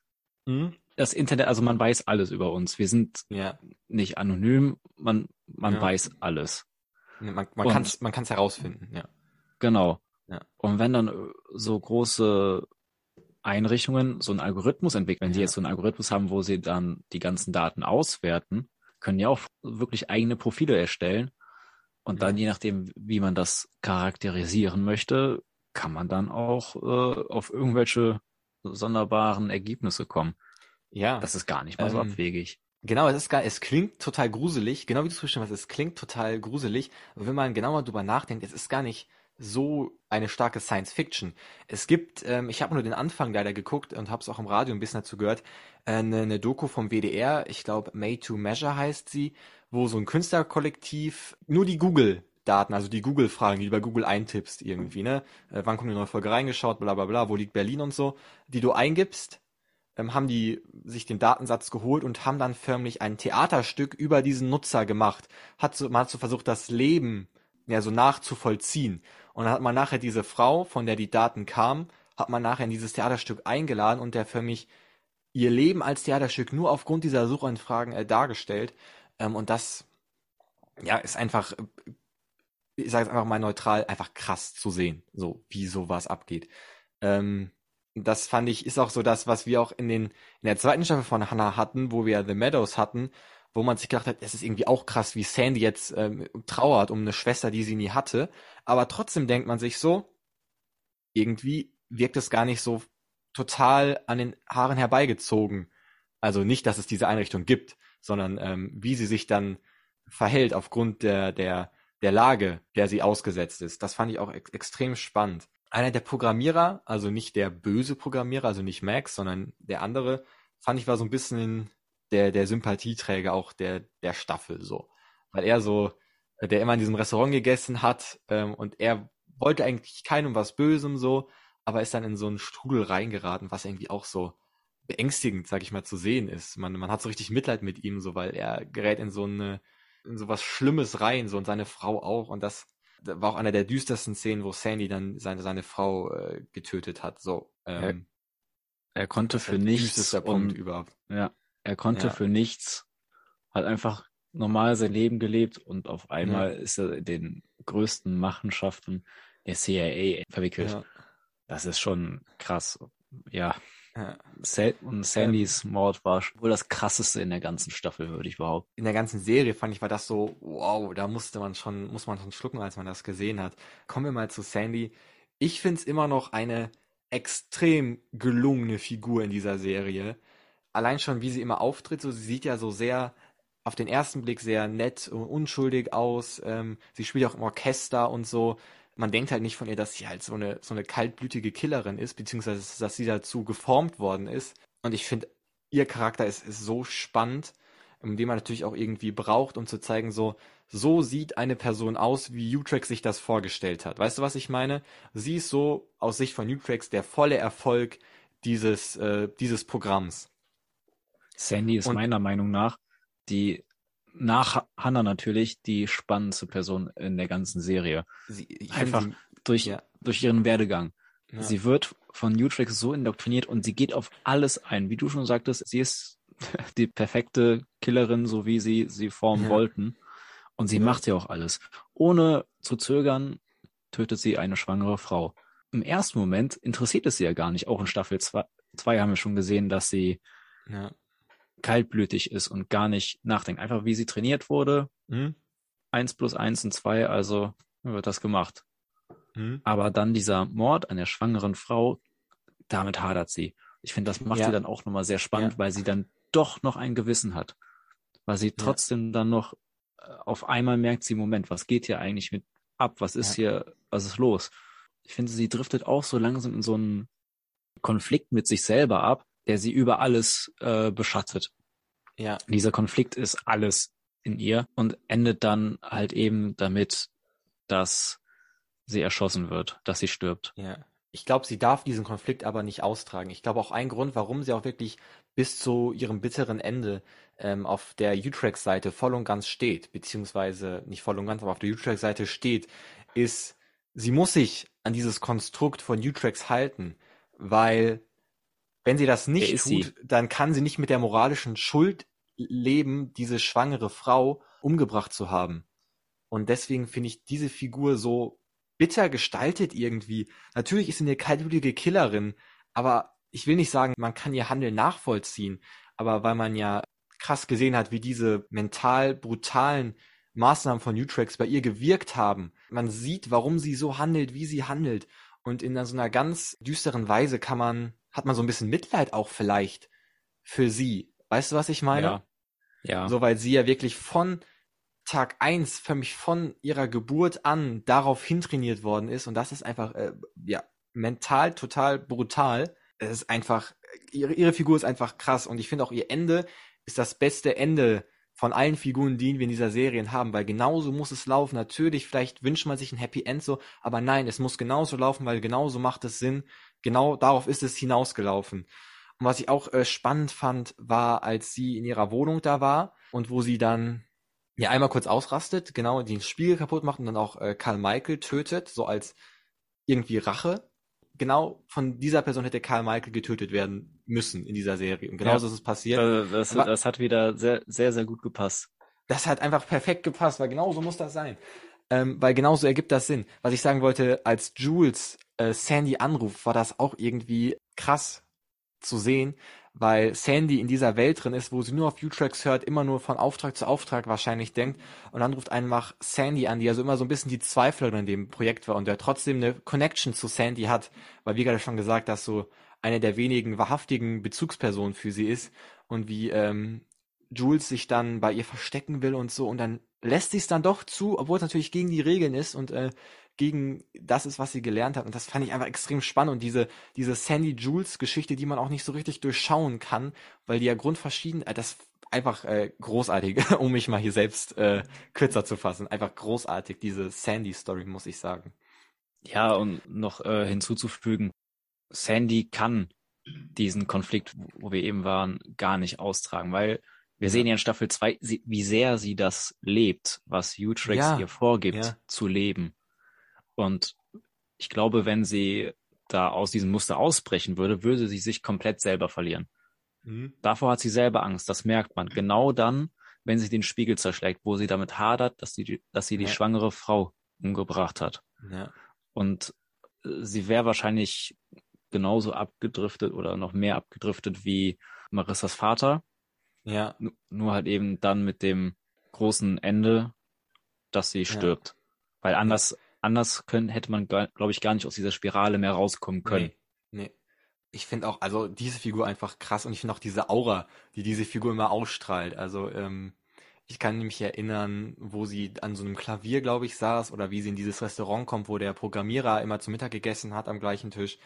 Das Internet, also man weiß alles über uns. Wir sind Ja, nicht anonym, man, man Ja. weiß alles. man, man kann es herausfinden, ja. Genau. Ja. Und wenn dann äh, so große Einrichtungen so einen Algorithmus entwickeln, wenn Ja. jetzt so einen Algorithmus haben, wo sie dann die ganzen Daten auswerten, können ja auch wirklich eigene Profile erstellen. Und dann, je nachdem, wie man das charakterisieren möchte, kann man dann auch äh, auf irgendwelche sonderbaren Ergebnisse kommen. Ja. Das ist gar nicht mal so Ähm, abwegig. Genau, es ist gar, es klingt total gruselig, genau wie du es beschrieben hast, es klingt total gruselig, aber wenn man genauer drüber nachdenkt, es ist gar nicht so eine starke Science Fiction. Es gibt, ähm, ich habe nur den Anfang leider geguckt und habe es auch im Radio ein bisschen dazu gehört, äh, eine, eine Doku vom WDR, ich glaube Made to Measure heißt sie, wo so ein Künstlerkollektiv nur die Google-Daten, also die Google-Fragen, die du bei Google eintippst irgendwie, ne, äh, wann kommt eine neue Folge reingeschaut, bla bla bla, wo liegt Berlin und so, die du eingibst, ähm, haben die sich den Datensatz geholt und haben dann förmlich ein Theaterstück über diesen Nutzer gemacht. Hat so, man hat so versucht, das Leben ja so nachzuvollziehen. Und dann hat man nachher diese Frau, von der die Daten kamen, hat man nachher in dieses Theaterstück eingeladen und der förmlich ihr Leben als Theaterstück nur aufgrund dieser Suchanfragen äh, dargestellt. Ähm, und das, ja, ist einfach, ich sage es einfach mal neutral, einfach krass zu sehen, so wie sowas abgeht. Ähm, das fand ich, ist auch so das, was wir auch in den, in der zweiten Staffel von Hannah hatten, wo wir The Meadows hatten, wo man sich gedacht hat, es ist irgendwie auch krass, wie Sandy jetzt ähm, trauert um eine Schwester, die sie nie hatte. Aber trotzdem denkt man sich so, irgendwie wirkt es gar nicht so total an den Haaren herbeigezogen. Also nicht, dass es diese Einrichtung gibt, sondern ähm, wie sie sich dann verhält aufgrund der, der, der Lage, der sie ausgesetzt ist. Das fand ich auch ex extrem spannend. Einer der Programmierer, also nicht der böse Programmierer, also nicht Max, sondern der andere, fand ich war so ein bisschen der, der Sympathieträger auch der, der Staffel so. Weil er so, der immer in diesem Restaurant gegessen hat ähm, und er wollte eigentlich keinem was Bösem so, aber ist dann in so einen Strudel reingeraten, was irgendwie auch so beängstigend, sag ich mal, zu sehen ist. Man, man hat so richtig Mitleid mit ihm, so, weil er gerät in so eine, in so was Schlimmes rein, so und seine Frau auch. Und das, war auch einer der düstersten Szenen, wo Sandy dann seine, seine Frau äh, getötet hat. So, ähm, Er konnte das ist für halt nichts Punkt und überhaupt. ja, er konnte Ja. für nichts, hat einfach normal sein Leben gelebt und auf einmal ist er in den größten Machenschaften der CIA verwickelt. Ja, Das ist schon krass. Ja, ja. Und Sandys Mord war wohl das krasseste in der ganzen Staffel, würde ich behaupten. in der ganzen Serie fand ich, war das so, wow, da musste man schon, muss man schon schlucken, als man das gesehen hat. Kommen wir mal zu Sandy. Ich find's immer noch eine extrem gelungene Figur in dieser Serie. Allein schon, wie sie immer auftritt, so sie sieht ja so sehr auf den ersten Blick sehr nett und unschuldig aus. Ähm, sie spielt auch im Orchester und so. Man denkt halt nicht von ihr, dass sie halt so eine, so eine kaltblütige Killerin ist, beziehungsweise dass sie dazu geformt worden ist. Und ich finde, ihr Charakter ist, ist so spannend, den man natürlich auch irgendwie braucht, um zu zeigen, so, so sieht eine Person aus, wie Utrecht sich das vorgestellt hat. Weißt du, was ich meine? Sie ist so aus Sicht von Utrecht der volle Erfolg dieses, äh, dieses Programms. Sandy ist und, meiner Meinung nach die nach Hannah natürlich die spannendste Person in der ganzen Serie. Sie, Einfach sie, durch, ja. durch ihren Werdegang. Ja. Sie wird von Utrecht so indoktriniert und sie geht auf alles ein. Wie du schon sagtest, sie ist die perfekte Killerin, so wie sie sie formen ja. wollten. Und sie macht ja auch alles. Ohne zu zögern tötet sie eine schwangere Frau. Im ersten Moment interessiert es sie ja gar nicht. Auch in Staffel 2 haben wir schon gesehen, dass sie ja kaltblütig ist und gar nicht nachdenkt. Einfach wie sie trainiert wurde. Mhm. Eins plus eins und zwei, also wird das gemacht. Mhm. Aber dann dieser Mord an der schwangeren Frau, damit hadert sie. Ich finde, das macht ja. sie dann auch nochmal sehr spannend, ja. weil sie dann doch noch ein Gewissen hat. Weil sie trotzdem ja. dann noch äh, auf einmal merkt sie, Moment, was geht hier eigentlich mit ab? Was ist hier, was ist los? Ich finde, sie driftet auch so langsam in so einen Konflikt mit sich selber ab, der sie über alles äh, beschattet. Ja. Dieser Konflikt ist alles in ihr und endet dann halt eben damit, dass sie erschossen wird, dass sie stirbt. Ja. Ich glaube, sie darf diesen Konflikt aber nicht austragen. Ich glaube auch ein Grund, warum sie auch wirklich bis zu ihrem bitteren Ende ähm, auf der Utrecht-Seite voll und ganz steht, beziehungsweise nicht voll und ganz, aber auf der Utrecht-Seite steht, ist, sie muss sich an dieses Konstrukt von Utrecht halten, weil wenn sie das nicht tut, sie? dann kann sie nicht mit der moralischen Schuld leben, diese schwangere Frau umgebracht zu haben. Und deswegen finde ich diese Figur so bitter gestaltet irgendwie. Natürlich ist sie eine kaltblütige Killerin, aber ich will nicht sagen, man kann ihr Handeln nachvollziehen, aber weil man ja krass gesehen hat, wie diese mental brutalen Maßnahmen von Utrex bei ihr gewirkt haben. Man sieht, warum sie so handelt, wie sie handelt. Und in so einer ganz düsteren Weise kann man hat man so ein bisschen Mitleid auch vielleicht für sie. Weißt du, was ich meine? Ja. ja. So, weil sie ja wirklich von Tag eins für mich von ihrer Geburt an darauf hintrainiert worden ist und das ist einfach, äh, ja, mental total brutal. Es ist einfach, ihre, ihre Figur ist einfach krass und ich finde auch ihr Ende ist das beste Ende von allen Figuren, die wir in dieser Serie haben, weil genauso muss es laufen. Natürlich, vielleicht wünscht man sich ein Happy End so, aber nein, es muss genauso laufen, weil genauso macht es Sinn. Genau darauf ist es hinausgelaufen. Und was ich auch äh, spannend fand, war, als sie in ihrer Wohnung da war und wo sie dann ja einmal kurz ausrastet, genau den Spiegel kaputt macht und dann auch äh, Karl Michael tötet, so als irgendwie Rache genau von dieser Person hätte Karl Michael getötet werden müssen in dieser Serie. Und genauso ja, ist es passiert. Das, das, das, hat wieder sehr, sehr, sehr gut gepasst. Das hat einfach perfekt gepasst, weil genauso muss das sein. Ähm, weil genauso ergibt das Sinn. Was ich sagen wollte, als Jules Sandy anruft, war das auch irgendwie krass zu sehen, weil Sandy in dieser Welt drin ist, wo sie nur auf U-Tracks hört, immer nur von Auftrag zu Auftrag wahrscheinlich denkt und dann ruft einfach Sandy an, die also immer so ein bisschen die Zweiflerin in dem Projekt war und der trotzdem eine Connection zu Sandy hat, weil wie gerade schon gesagt, dass so eine der wenigen wahrhaftigen Bezugspersonen für sie ist und wie ähm, Jules sich dann bei ihr verstecken will und so und dann lässt sie es dann doch zu, obwohl es natürlich gegen die Regeln ist und äh, gegen das ist, was sie gelernt hat. Und das fand ich einfach extrem spannend. Und diese, diese Sandy Jules Geschichte, die man auch nicht so richtig durchschauen kann, weil die ja grundverschieden, äh, das einfach äh, großartig, um mich mal hier selbst äh, kürzer zu fassen. Einfach großartig, diese Sandy Story, muss ich sagen. Ja, und noch äh, hinzuzufügen, Sandy kann diesen Konflikt, wo wir eben waren, gar nicht austragen, weil wir sehen ja in Staffel 2, wie sehr sie das lebt, was Utrex ja, ihr vorgibt ja. zu leben. Und ich glaube, wenn sie da aus diesem Muster ausbrechen würde, würde sie sich komplett selber verlieren. Mhm. Davor hat sie selber Angst, das merkt man. Genau dann, wenn sie den Spiegel zerschlägt, wo sie damit hadert, dass sie, dass sie die ja. schwangere Frau umgebracht hat. Ja. Und äh, sie wäre wahrscheinlich genauso abgedriftet oder noch mehr abgedriftet wie Marissas Vater. Ja. Nur halt eben dann mit dem großen Ende, dass sie stirbt. Weil anders anders können, hätte man, glaube ich, gar nicht aus dieser Spirale mehr rauskommen können. Nee. Ich finde auch, also diese Figur einfach krass und ich finde auch diese Aura, die diese Figur immer ausstrahlt. Also, ähm, ich kann mich erinnern, wo sie an so einem Klavier, glaube ich, saß oder wie sie in dieses Restaurant kommt, wo der Programmierer immer zu Mittag gegessen hat am gleichen Tisch.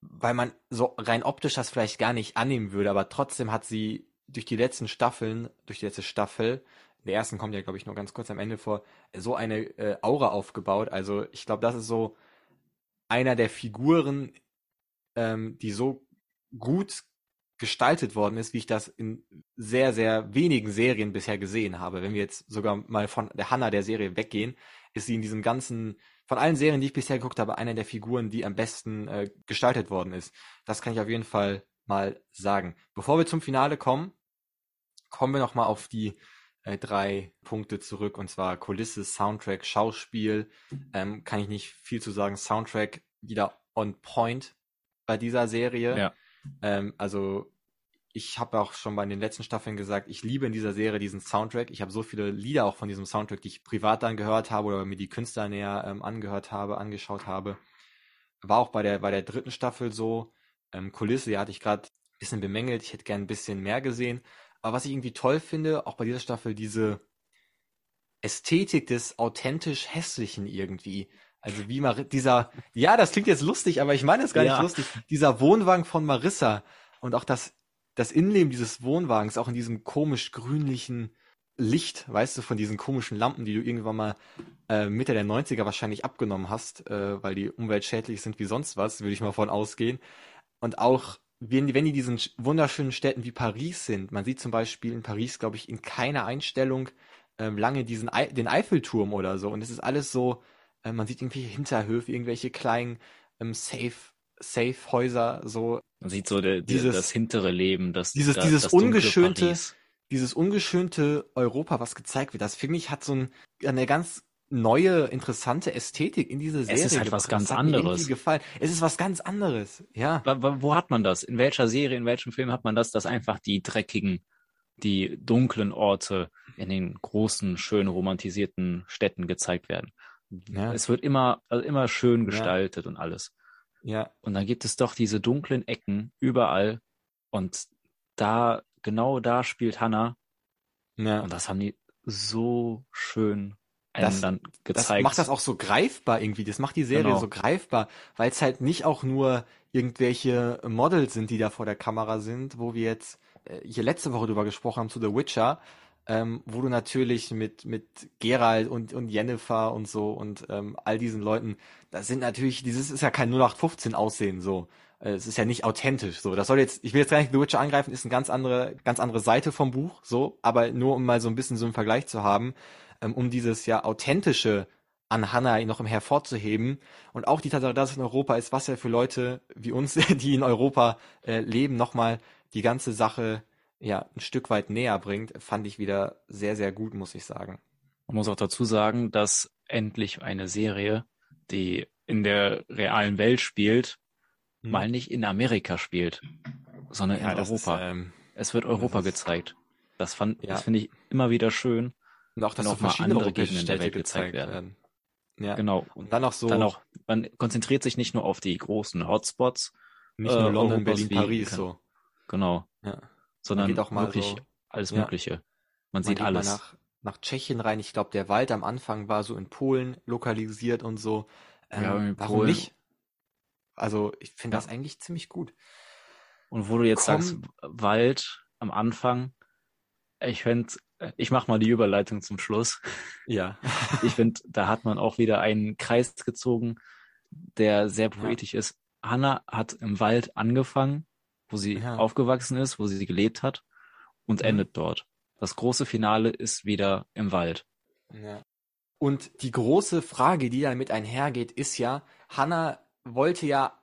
Weil man so rein optisch das vielleicht gar nicht annehmen würde, aber trotzdem hat sie durch die letzten Staffeln, durch die letzte Staffel, der ersten kommt ja, glaube ich, nur ganz kurz am Ende vor, so eine äh, Aura aufgebaut. Also ich glaube, das ist so einer der Figuren, ähm, die so gut gestaltet worden ist, wie ich das in sehr, sehr wenigen Serien bisher gesehen habe. Wenn wir jetzt sogar mal von der Hannah der Serie weggehen, ist sie in diesem ganzen, von allen Serien, die ich bisher geguckt habe, einer der Figuren, die am besten äh, gestaltet worden ist. Das kann ich auf jeden Fall mal sagen. Bevor wir zum Finale kommen, kommen wir nochmal auf die äh, drei Punkte zurück, und zwar Kulisse, Soundtrack, Schauspiel. Ähm, kann ich nicht viel zu sagen. Soundtrack wieder on point bei dieser Serie. Ja. Ähm, also ich habe auch schon bei den letzten Staffeln gesagt, ich liebe in dieser Serie diesen Soundtrack. Ich habe so viele Lieder auch von diesem Soundtrack, die ich privat dann gehört habe oder mir die Künstler näher ähm, angehört habe, angeschaut habe. War auch bei der, bei der dritten Staffel so. Ähm, Kulisse, ja, hatte ich gerade ein bisschen bemängelt. Ich hätte gern ein bisschen mehr gesehen. Aber was ich irgendwie toll finde, auch bei dieser Staffel, diese Ästhetik des authentisch Hässlichen irgendwie. Also wie Mar dieser, ja, das klingt jetzt lustig, aber ich meine es gar ja. nicht lustig. Dieser Wohnwagen von Marissa und auch das, das Innenleben dieses Wohnwagens, auch in diesem komisch grünlichen Licht, weißt du, von diesen komischen Lampen, die du irgendwann mal äh, Mitte der 90er wahrscheinlich abgenommen hast, äh, weil die umweltschädlich sind wie sonst was, würde ich mal von ausgehen. Und auch, wenn die, wenn die diesen wunderschönen Städten wie Paris sind, man sieht zum Beispiel in Paris, glaube ich, in keiner Einstellung ähm, lange diesen I den Eiffelturm oder so. Und es ist alles so, äh, man sieht irgendwelche Hinterhöfe, irgendwelche kleinen ähm, Safe, Safe-Häuser, so. Man sieht so der, dieses, das hintere Leben, das dieses, das, dieses das ungeschönte, dieses ungeschönte Europa, was gezeigt wird. Das finde ich hat so ein, eine ganz neue, interessante Ästhetik in diese Serie. Es ist halt was ganz anderes. Gefallen. Es ist was ganz anderes, ja. Wo hat man das? In welcher Serie, in welchem Film hat man das, dass einfach die dreckigen, die dunklen Orte in den großen, schön romantisierten Städten gezeigt werden? Ja. Es wird immer, also immer schön gestaltet ja. und alles. Ja. Und dann gibt es doch diese dunklen Ecken überall. Und da, genau da spielt Hannah. Ja. Und das haben die so schön das, dann gezeigt. Das macht das auch so greifbar irgendwie. Das macht die Serie genau. so greifbar, weil es halt nicht auch nur irgendwelche Models sind, die da vor der Kamera sind, wo wir jetzt äh, hier letzte Woche drüber gesprochen haben zu The Witcher, ähm, wo du natürlich mit, mit Gerald und, und Jennifer und so und ähm, all diesen Leuten, das sind natürlich, dieses ist ja kein 0815 Aussehen so. Äh, es ist ja nicht authentisch so. Das soll jetzt, ich will jetzt gar nicht The Witcher angreifen, ist eine ganz andere, ganz andere Seite vom Buch, so, aber nur um mal so ein bisschen so einen Vergleich zu haben, um dieses ja authentische an Hannah noch im hervorzuheben und auch die Tatsache, dass es in Europa ist, was ja für Leute wie uns, die in Europa äh, leben, nochmal die ganze Sache ja, ein Stück weit näher bringt, fand ich wieder sehr, sehr gut, muss ich sagen. Man muss auch dazu sagen, dass endlich eine Serie, die in der realen Welt spielt, hm. mal nicht in Amerika spielt, sondern ja, in Europa. Ist, ähm, es wird Europa ist, gezeigt. Das fand, ja. das finde ich immer wieder schön. Und auch, dass so verschiedene andere Gegenden der Welt gezeigt werden. werden. Ja. Genau. Und dann auch so. Dann auch, man konzentriert sich nicht nur auf die großen Hotspots. Nicht nur äh, London, Berlin, Paris, so. Genau. Ja sondern geht auch mal wirklich so, alles ja. Mögliche. Man, man sieht alles. Nach, nach Tschechien rein. Ich glaube, der Wald am Anfang war so in Polen lokalisiert und so. Ähm, ja, warum Polen. nicht? Also ich finde ja. das eigentlich ziemlich gut. Und wo du jetzt Komm. sagst, Wald am Anfang, ich finde, ich mache mal die Überleitung zum Schluss. Ja. ich finde, da hat man auch wieder einen Kreis gezogen, der sehr poetisch ja. ist. Hanna hat im Wald angefangen wo sie ja. aufgewachsen ist, wo sie gelebt hat und mhm. endet dort. Das große Finale ist wieder im Wald. Ja. Und die große Frage, die damit einhergeht, ist ja, Hannah wollte ja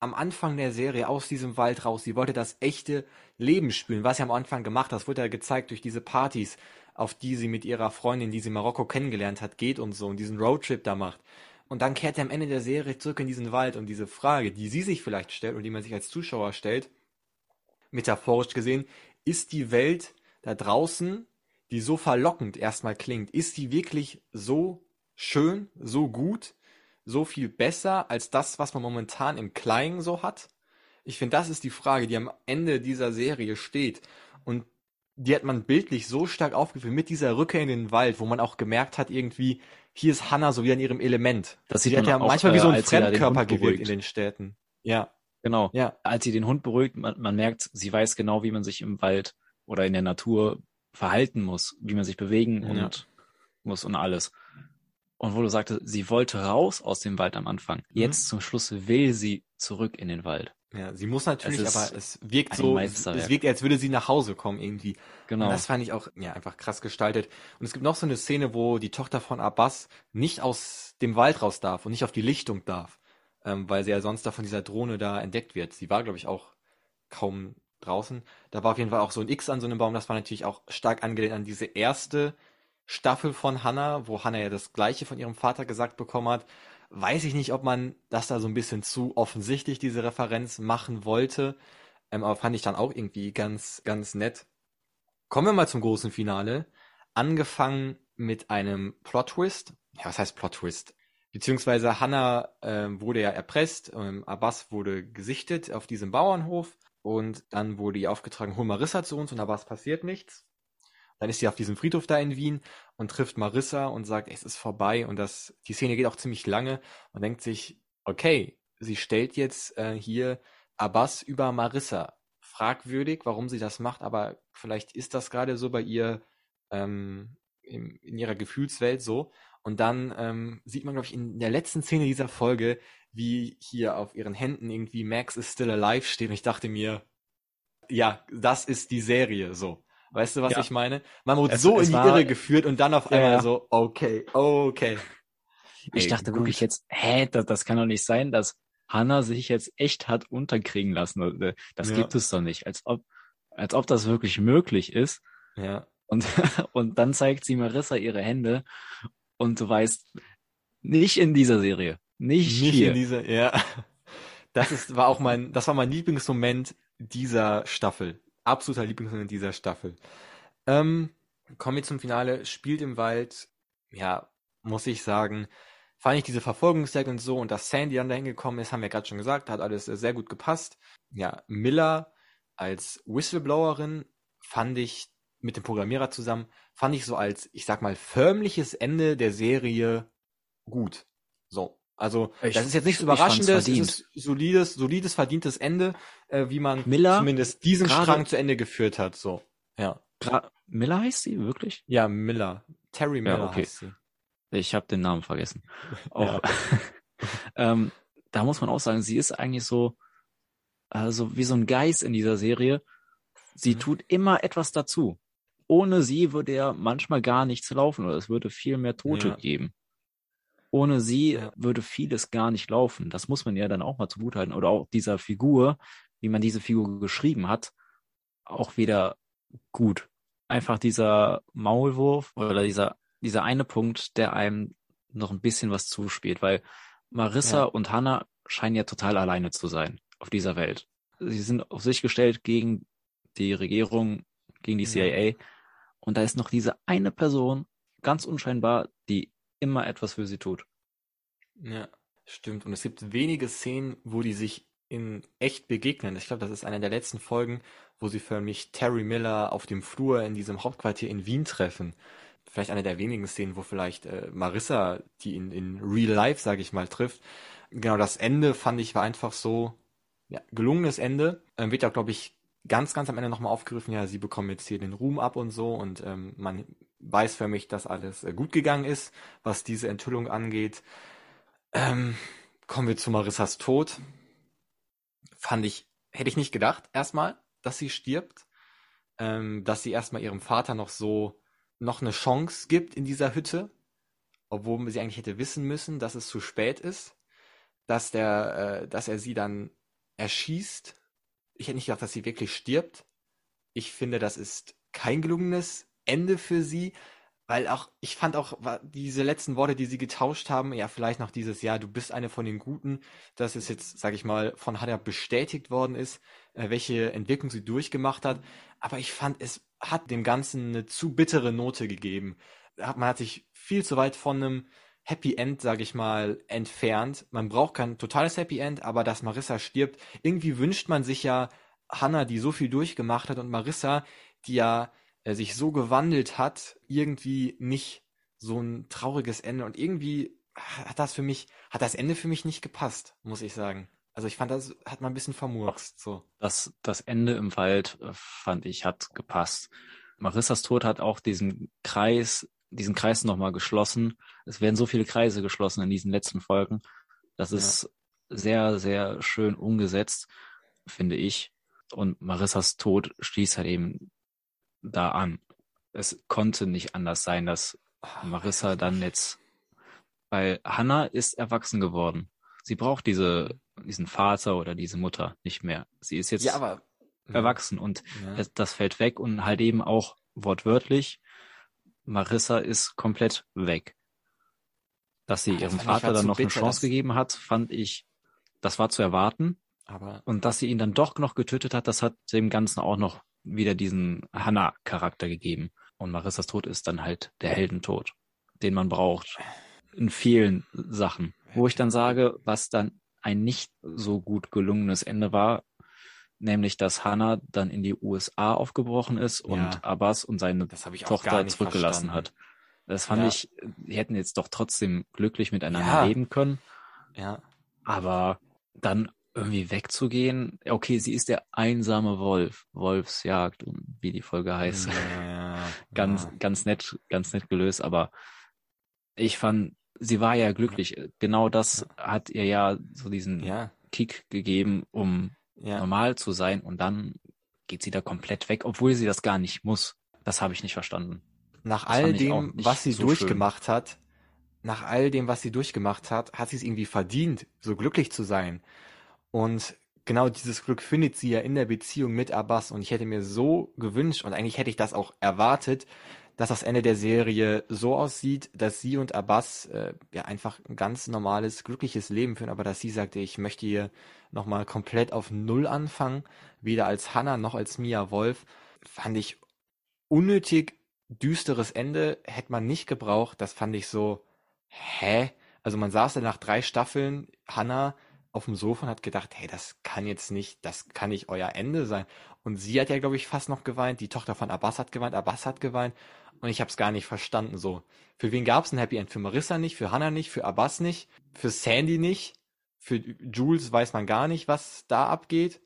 am Anfang der Serie aus diesem Wald raus. Sie wollte das echte Leben spüren, was sie am Anfang gemacht hat. Das wurde ja gezeigt durch diese Partys, auf die sie mit ihrer Freundin, die sie in Marokko kennengelernt hat, geht und so und diesen Roadtrip da macht. Und dann kehrt er am Ende der Serie zurück in diesen Wald und diese Frage, die sie sich vielleicht stellt und die man sich als Zuschauer stellt, metaphorisch gesehen, ist die Welt da draußen, die so verlockend erstmal klingt, ist die wirklich so schön, so gut, so viel besser als das, was man momentan im Kleinen so hat? Ich finde, das ist die Frage, die am Ende dieser Serie steht. Und die hat man bildlich so stark aufgeführt mit dieser Rückkehr in den Wald, wo man auch gemerkt hat, irgendwie, hier ist Hannah so wieder in ihrem Element. Das Sie sieht hat man ja auch, manchmal wie äh, so ein da den Fremdkörper gewirkt in den Städten. Ja, Genau. ja, Als sie den Hund beruhigt, man, man merkt, sie weiß genau, wie man sich im Wald oder in der Natur verhalten muss, wie man sich bewegen Ja. und muss und alles. Und wo du sagtest, sie wollte raus aus dem Wald am Anfang. Mhm. Jetzt zum Schluss will sie zurück in den Wald. ja. Sie muss natürlich, Es aber es wirkt so, es wirkt, als würde sie nach Hause kommen irgendwie. Genau. Und das fand ich auch, ja, einfach krass gestaltet. Und es gibt noch so eine Szene, wo die Tochter von Abbas nicht aus dem Wald raus darf und nicht auf die Lichtung darf, ähm, weil sie ja sonst da von dieser Drohne da entdeckt wird. Sie war, glaube ich, auch kaum draußen. Da war auf jeden Fall auch so ein X an so einem Baum. Das war natürlich auch stark angelehnt an diese erste Staffel von Hannah, wo Hannah ja das Gleiche von ihrem Vater gesagt bekommen hat. Weiß ich nicht, ob man das da so ein bisschen zu offensichtlich, diese Referenz machen wollte. Ähm, aber fand ich dann auch irgendwie ganz, ganz nett. Kommen wir mal zum großen Finale. Angefangen mit einem Plot-Twist. Ja, was heißt Plot-Twist? Beziehungsweise Hannah ähm, wurde ja erpresst, ähm, Abbas wurde gesichtet auf diesem Bauernhof und dann wurde ihr aufgetragen, hol Marissa zu uns und Abbas passiert nichts. Dann ist sie auf diesem Friedhof da in Wien und trifft Marissa und sagt, es ist vorbei und das, die Szene geht auch ziemlich lange und denkt sich, okay, sie stellt jetzt äh, hier Abbas über Marissa. Fragwürdig, warum sie das macht, aber vielleicht ist das gerade so bei ihr ähm, in, in ihrer Gefühlswelt so. Und dann ähm, sieht man, glaube ich, in der letzten Szene dieser Folge, wie hier auf ihren Händen irgendwie Max is still alive steht. Und ich dachte mir, ja, das ist die Serie so. Weißt du, was Ja. ich meine? Man wurde Es- so es in die Irre geführt und dann auf einmal ja. so, okay, okay. Ich Ey, dachte gut. wirklich jetzt, hä, das, das kann doch nicht sein, dass Hannah sich jetzt echt hat unterkriegen lassen. Äh, Das Ja. gibt es doch nicht. Als ob, als ob das wirklich möglich ist. Ja, Und, und dann zeigt sie Marissa ihre Hände und du weißt, nicht in dieser Serie. Nicht, nicht hier. in dieser, ja. Das ist, war auch mein, das war mein Lieblingsmoment dieser Staffel. Absoluter Lieblingsmoment dieser Staffel. Ähm, kommen wir zum Finale. Spielt im Wald. Ja, muss ich sagen, fand ich diese Verfolgungsjagd und so und dass Sandy dann dahin gekommen ist, haben wir gerade schon gesagt, hat alles äh, sehr gut gepasst. Ja, Miller als Whistleblowerin fand ich mit dem Programmierer zusammen, fand ich so als, ich sag mal, förmliches Ende der Serie gut. So. Also, Ich- das ist jetzt nichts Überraschendes, es ist solides, solides, verdientes Ende, äh, wie man Miller, zumindest diesen Strang zu Ende geführt hat. So. Ja. Gra Miller heißt sie, wirklich? Ja, Miller. Terry Miller okay. heißt sie. Ich habe den Namen vergessen. Ja. Auch, ähm, da muss man auch sagen, sie ist eigentlich so, also wie so ein Geist in dieser Serie. Sie Mhm. tut immer etwas dazu. Ohne sie würde ja manchmal gar nichts laufen oder es würde viel mehr Tote Ja. geben. Ohne sie Ja. würde vieles gar nicht laufen. Das muss man ja dann auch mal zugutehalten. Oder auch dieser Figur, wie man diese Figur geschrieben hat, auch wieder gut. Einfach dieser Maulwurf oder dieser, dieser eine Punkt, der einem noch ein bisschen was zuspielt, weil Marissa Ja. und Hannah scheinen ja total alleine zu sein auf dieser Welt. Sie sind auf sich gestellt gegen die Regierung, gegen die Ja. CIA. Und da ist noch diese eine Person, ganz unscheinbar, die immer etwas für sie tut. Ja, stimmt. Und es gibt wenige Szenen, wo die sich in echt begegnen. Ich glaube, das ist eine der letzten Folgen, wo sie förmlich Terry Miller auf dem Flur in diesem Hauptquartier in Wien treffen. Vielleicht eine der wenigen Szenen, wo vielleicht äh, Marissa die in, in Real Life, sage ich mal, trifft. Genau, das Ende fand ich war einfach so, ja, gelungenes Ende. Ähm, wird ja, glaube ich, ganz, ganz am Ende nochmal aufgegriffen, ja, sie bekommen jetzt hier den Ruhm ab und so und ähm, man weiß für mich, dass alles äh, gut gegangen ist, was diese Enthüllung angeht. Ähm, kommen wir zu Marissas Tod. Fand ich, hätte ich nicht gedacht, erstmal, dass sie stirbt. Ähm, dass sie erstmal ihrem Vater noch so, noch eine Chance gibt in dieser Hütte. Obwohl sie eigentlich hätte wissen müssen, dass es zu spät ist. Dass der, äh, dass er sie dann erschießt. Ich hätte nicht gedacht, dass sie wirklich stirbt. Ich finde, das ist kein gelungenes Ende für sie. Weil auch, ich fand auch diese letzten Worte, die sie getauscht haben, ja, vielleicht noch dieses Jahr, du bist eine von den Guten, dass es jetzt, sag ich mal, von Hannah bestätigt worden ist, äh, welche Entwicklung sie durchgemacht hat. Aber ich fand, es hat dem Ganzen eine zu bittere Note gegeben. Man hat sich viel zu weit von einem Happy End, sage ich mal, entfernt. Man braucht kein totales Happy End, aber dass Marissa stirbt, irgendwie wünscht man sich ja Hannah, die so viel durchgemacht hat und Marissa, die ja äh, sich so gewandelt hat, irgendwie nicht so ein trauriges Ende und irgendwie hat das für mich, hat das Ende für mich nicht gepasst, muss ich sagen. Also ich fand, das hat man ein bisschen vermurkst, so. Das, das Ende im Wald, äh, fand ich, hat gepasst. Marissas Tod hat auch diesen Kreis, diesen Kreis nochmal geschlossen. Es werden so viele Kreise geschlossen in diesen letzten Folgen. Das ist ja. sehr, sehr schön umgesetzt, finde ich. Und Marissas Tod schließt halt eben da an. Es konnte nicht anders sein, dass Marissa dann jetzt, weil Hannah ist erwachsen geworden. Sie braucht diese, diesen Vater oder diese Mutter nicht mehr. Sie ist jetzt ja, aber, erwachsen und ja. das, fällt weg und halt eben auch wortwörtlich, Marissa ist komplett weg. Dass sie ihrem Vater dann noch bitter, eine Chance gegeben hat, fand ich, das war zu erwarten. Aber und dass sie ihn dann doch noch getötet hat, das hat dem Ganzen auch noch wieder diesen Hannah-Charakter gegeben. Und Marissas Tod ist dann halt der Heldentod, den man braucht. In vielen Sachen. Wo ich dann sage, was dann ein nicht so gut gelungenes Ende war, nämlich dass Hannah dann in die USA aufgebrochen ist und ja, Abbas und seine Tochter zurückgelassen verstanden. hat. Das fand ja. ich, die hätten jetzt doch trotzdem glücklich miteinander ja. leben können. Ja. Aber dann irgendwie wegzugehen. Okay, sie ist der einsame Wolf, Wolfsjagd, wie die Folge heißt. Ja, ganz, ja. ganz nett, ganz nett gelöst, aber ich fand, sie war ja glücklich. Genau das hat ihr ja so diesen ja. Kick gegeben, um normal zu sein und dann geht sie da komplett weg, obwohl sie das gar nicht muss. Das habe ich nicht verstanden. Nach das all dem, was sie so durchgemacht schön. hat, nach all dem, was sie durchgemacht hat, hat sie es irgendwie verdient, so glücklich zu sein. Und genau dieses Glück findet sie ja in der Beziehung mit Abbas. Und ich hätte mir so gewünscht, und eigentlich hätte ich das auch erwartet, dass das Ende der Serie so aussieht, dass sie und Abbas äh, ja einfach ein ganz normales, glückliches Leben führen, aber dass sie sagte, ich möchte hier nochmal komplett auf Null anfangen, weder als Hannah noch als Mia Wolf, fand ich unnötig düsteres Ende, hätte man nicht gebraucht, das fand ich so, hä? Also man saß dann nach drei Staffeln, Hannah auf dem Sofa und hat gedacht, hey, das kann jetzt nicht, das kann nicht euer Ende sein. Und sie hat ja, glaube ich, fast noch geweint. Die Tochter von Abbas hat geweint, Abbas hat geweint. Und ich habe es gar nicht verstanden. So, für wen gab es ein Happy End? Für Marissa nicht, für Hannah nicht, für Abbas nicht, für Sandy nicht, für Jules weiß man gar nicht, was da abgeht.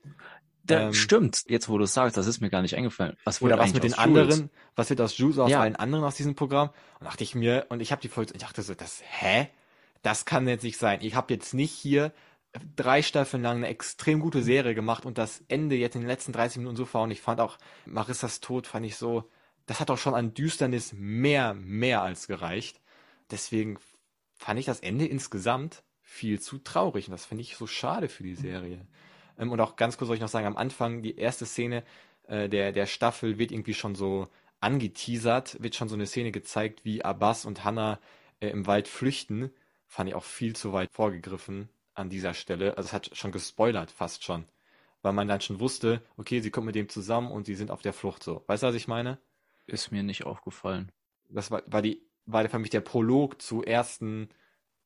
Da, ähm, stimmt, jetzt wo du sagst, das ist mir gar nicht eingefallen. Was oder was mit den anderen, was wird aus Jules, aus ja. allen anderen aus diesem Programm? Und dachte ich mir, und ich habe die Folge, ich dachte so, das, hä? Das kann jetzt nicht sein. Ich habe jetzt nicht hier drei Staffeln lang eine extrem gute Serie gemacht und das Ende jetzt in den letzten 30 Minuten so faul. Und ich fand auch Marissas Tod, fand ich so, das hat auch schon an Düsternis mehr, mehr als gereicht. Deswegen fand ich das Ende insgesamt viel zu traurig und das finde ich so schade für die Serie. Ähm, und auch ganz kurz soll ich noch sagen, am Anfang, die erste Szene äh, der, der Staffel wird irgendwie schon so angeteasert, wird schon so eine Szene gezeigt, wie Abbas und Hannah äh, im Wald flüchten. Fand ich auch viel zu weit vorgegriffen an dieser Stelle. Also es hat schon gespoilert, fast schon. Weil man dann schon wusste, okay, sie kommt mit dem zusammen und sie sind auf der Flucht so. Weißt du, was ich meine? Ist mir nicht aufgefallen. Das war, war die, war für mich der Prolog zur ersten,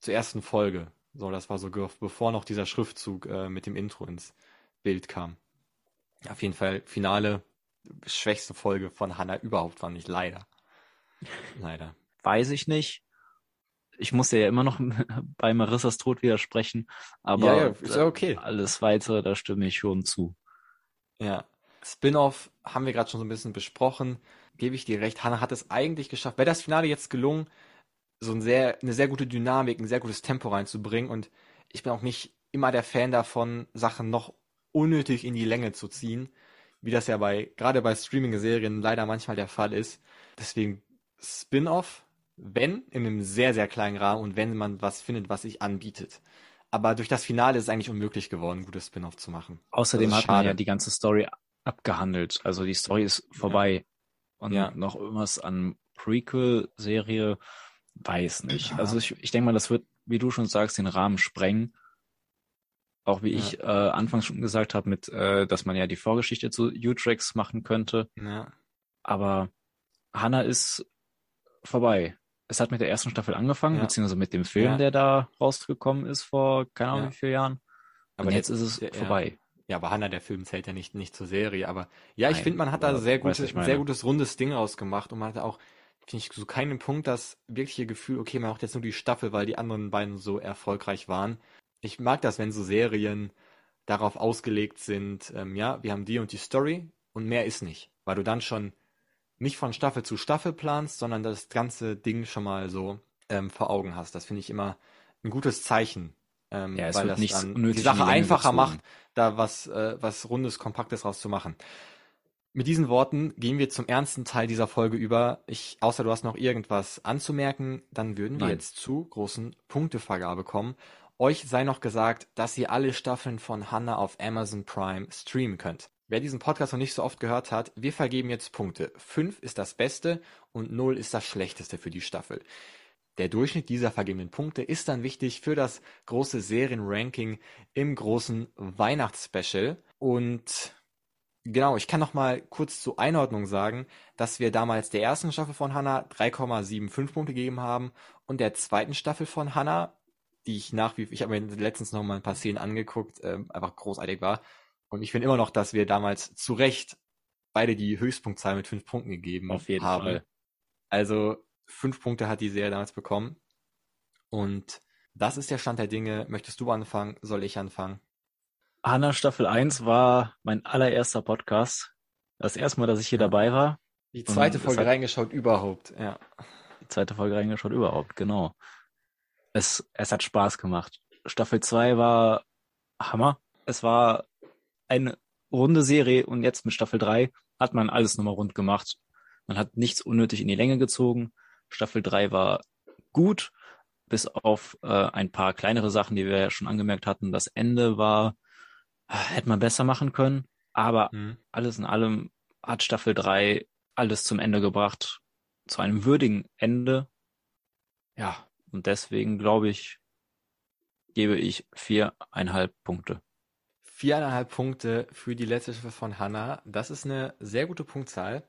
zur ersten Folge. So, das war so, bevor noch dieser Schriftzug äh, mit dem Intro ins Bild kam. Auf jeden Fall finale, schwächste Folge von Hannah überhaupt fand ich leider. Leider. Weiß ich nicht ich muss ja immer noch bei Marissas Tod widersprechen, aber ja, ja, ist ja okay. alles weitere, da stimme ich schon zu. Ja. Spin-off haben wir gerade schon so ein bisschen besprochen. Gebe ich dir recht. Hannah hat es eigentlich geschafft. Wäre das Finale jetzt gelungen, so ein sehr, eine sehr gute Dynamik, ein sehr gutes Tempo reinzubringen. Und ich bin auch nicht immer der Fan davon, Sachen noch unnötig in die Länge zu ziehen, wie das ja bei, gerade bei Streaming-Serien leider manchmal der Fall ist. Deswegen Spin-off wenn in einem sehr, sehr kleinen Rahmen und wenn man was findet, was sich anbietet. Aber durch das Finale ist es eigentlich unmöglich geworden, ein gutes Spin-off zu machen. Außerdem hat man ja die ganze Story abgehandelt. Also die Story ist vorbei. Ja. Und ja. noch irgendwas an Prequel-Serie, weiß nicht. Ja. Also ich, ich denke mal, das wird, wie du schon sagst, den Rahmen sprengen. Auch wie ich äh, anfangs schon gesagt habe, mit, äh, dass man ja die Vorgeschichte zu Utrex machen könnte. Ja. Aber Hannah ist vorbei. Es hat mit der ersten Staffel angefangen, Ja. beziehungsweise mit dem Film, Ja. der da rausgekommen ist vor keine Ahnung Ja. wie vielen Jahren. Aber der- jetzt ist es vorbei. Ja, aber Hannah, der Film zählt ja nicht, nicht zur Serie, aber ja, ich Nein, finde, man hat da sehr, weißt, gute, was ich ein meine. sehr gutes rundes Ding rausgemacht und man hatte auch, finde ich, so keinen Punkt das wirkliche Gefühl, okay, man macht jetzt nur die Staffel, weil die anderen beiden so erfolgreich waren. Ich mag das, wenn so Serien darauf ausgelegt sind, ähm, ja, wir haben die und die Story und mehr ist nicht, weil du dann schon nicht von Staffel zu Staffel planst, sondern das ganze Ding schon mal so ähm, vor Augen hast. Das finde ich immer ein gutes Zeichen. Ähm, Ja, es weil das dann die Sache einfacher gezogen. macht, da was, äh, was Rundes, Kompaktes rauszumachen. Mit diesen Worten gehen wir zum ernsten Teil dieser Folge über. Ich, außer du hast noch irgendwas anzumerken, dann würden wir Nein. jetzt zu großen Punktevergabe kommen. Euch sei noch gesagt, dass ihr alle Staffeln von Hannah auf Amazon Prime streamen könnt. Wer diesen Podcast noch nicht so oft gehört hat, wir vergeben jetzt Punkte. Fünf ist das Beste und null ist das Schlechteste für die Staffel. Der Durchschnitt dieser vergebenen Punkte ist dann wichtig für das große Serienranking im großen Weihnachtsspecial. Und genau, ich kann noch mal kurz zur Einordnung sagen, dass wir damals der ersten Staffel von Hannah 3,75 Punkte gegeben haben und der zweiten Staffel von Hannah, die ich nach wie ich habe mir letztens noch mal ein paar Szenen angeguckt, ähm, einfach großartig war. Und ich finde immer noch, dass wir damals zu Recht beide die Höchstpunktzahl mit fünf Punkten gegeben Auf jeden haben. Fall. Also fünf Punkte hat die Serie damals bekommen. Und das ist der Stand der Dinge. Möchtest du anfangen? Soll ich anfangen? Hanna Staffel 1 war mein allererster Podcast. Das erste Mal, dass ich hier Ja. dabei war. Die zweite Und Folge reingeschaut überhaupt. Ja. Die zweite Folge reingeschaut überhaupt, genau. Es, es hat Spaß gemacht. Staffel 2 war Hammer. Es war eine runde Serie und jetzt mit Staffel 3 hat man alles nochmal rund gemacht. Man hat nichts unnötig in die Länge gezogen. Staffel 3 war gut, bis auf äh, ein paar kleinere Sachen, die wir ja schon angemerkt hatten. Das Ende war, äh, hätte man besser machen können, aber Hm. alles in allem hat Staffel 3 alles zum Ende gebracht, zu einem würdigen Ende. Ja, und deswegen glaube ich, gebe ich viereinhalb Punkte. Viereinhalb Punkte für die letzte Staffel von Hannah. Das ist eine sehr gute Punktzahl.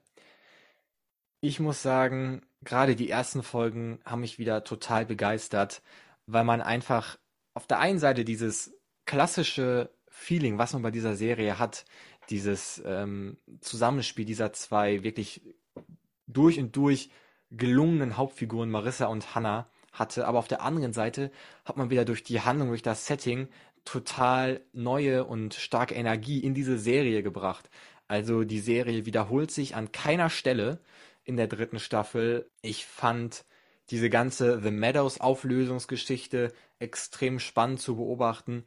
Ich muss sagen, gerade die ersten Folgen haben mich wieder total begeistert, weil man einfach auf der einen Seite dieses klassische Feeling, was man bei dieser Serie hat, dieses ähm, Zusammenspiel dieser zwei wirklich durch und durch gelungenen Hauptfiguren Marissa und Hannah hatte, aber auf der anderen Seite hat man wieder durch die Handlung, durch das Setting total neue und starke Energie in diese Serie gebracht. Also die Serie wiederholt sich an keiner Stelle in der dritten Staffel. Ich fand diese ganze The Meadows Auflösungsgeschichte extrem spannend zu beobachten.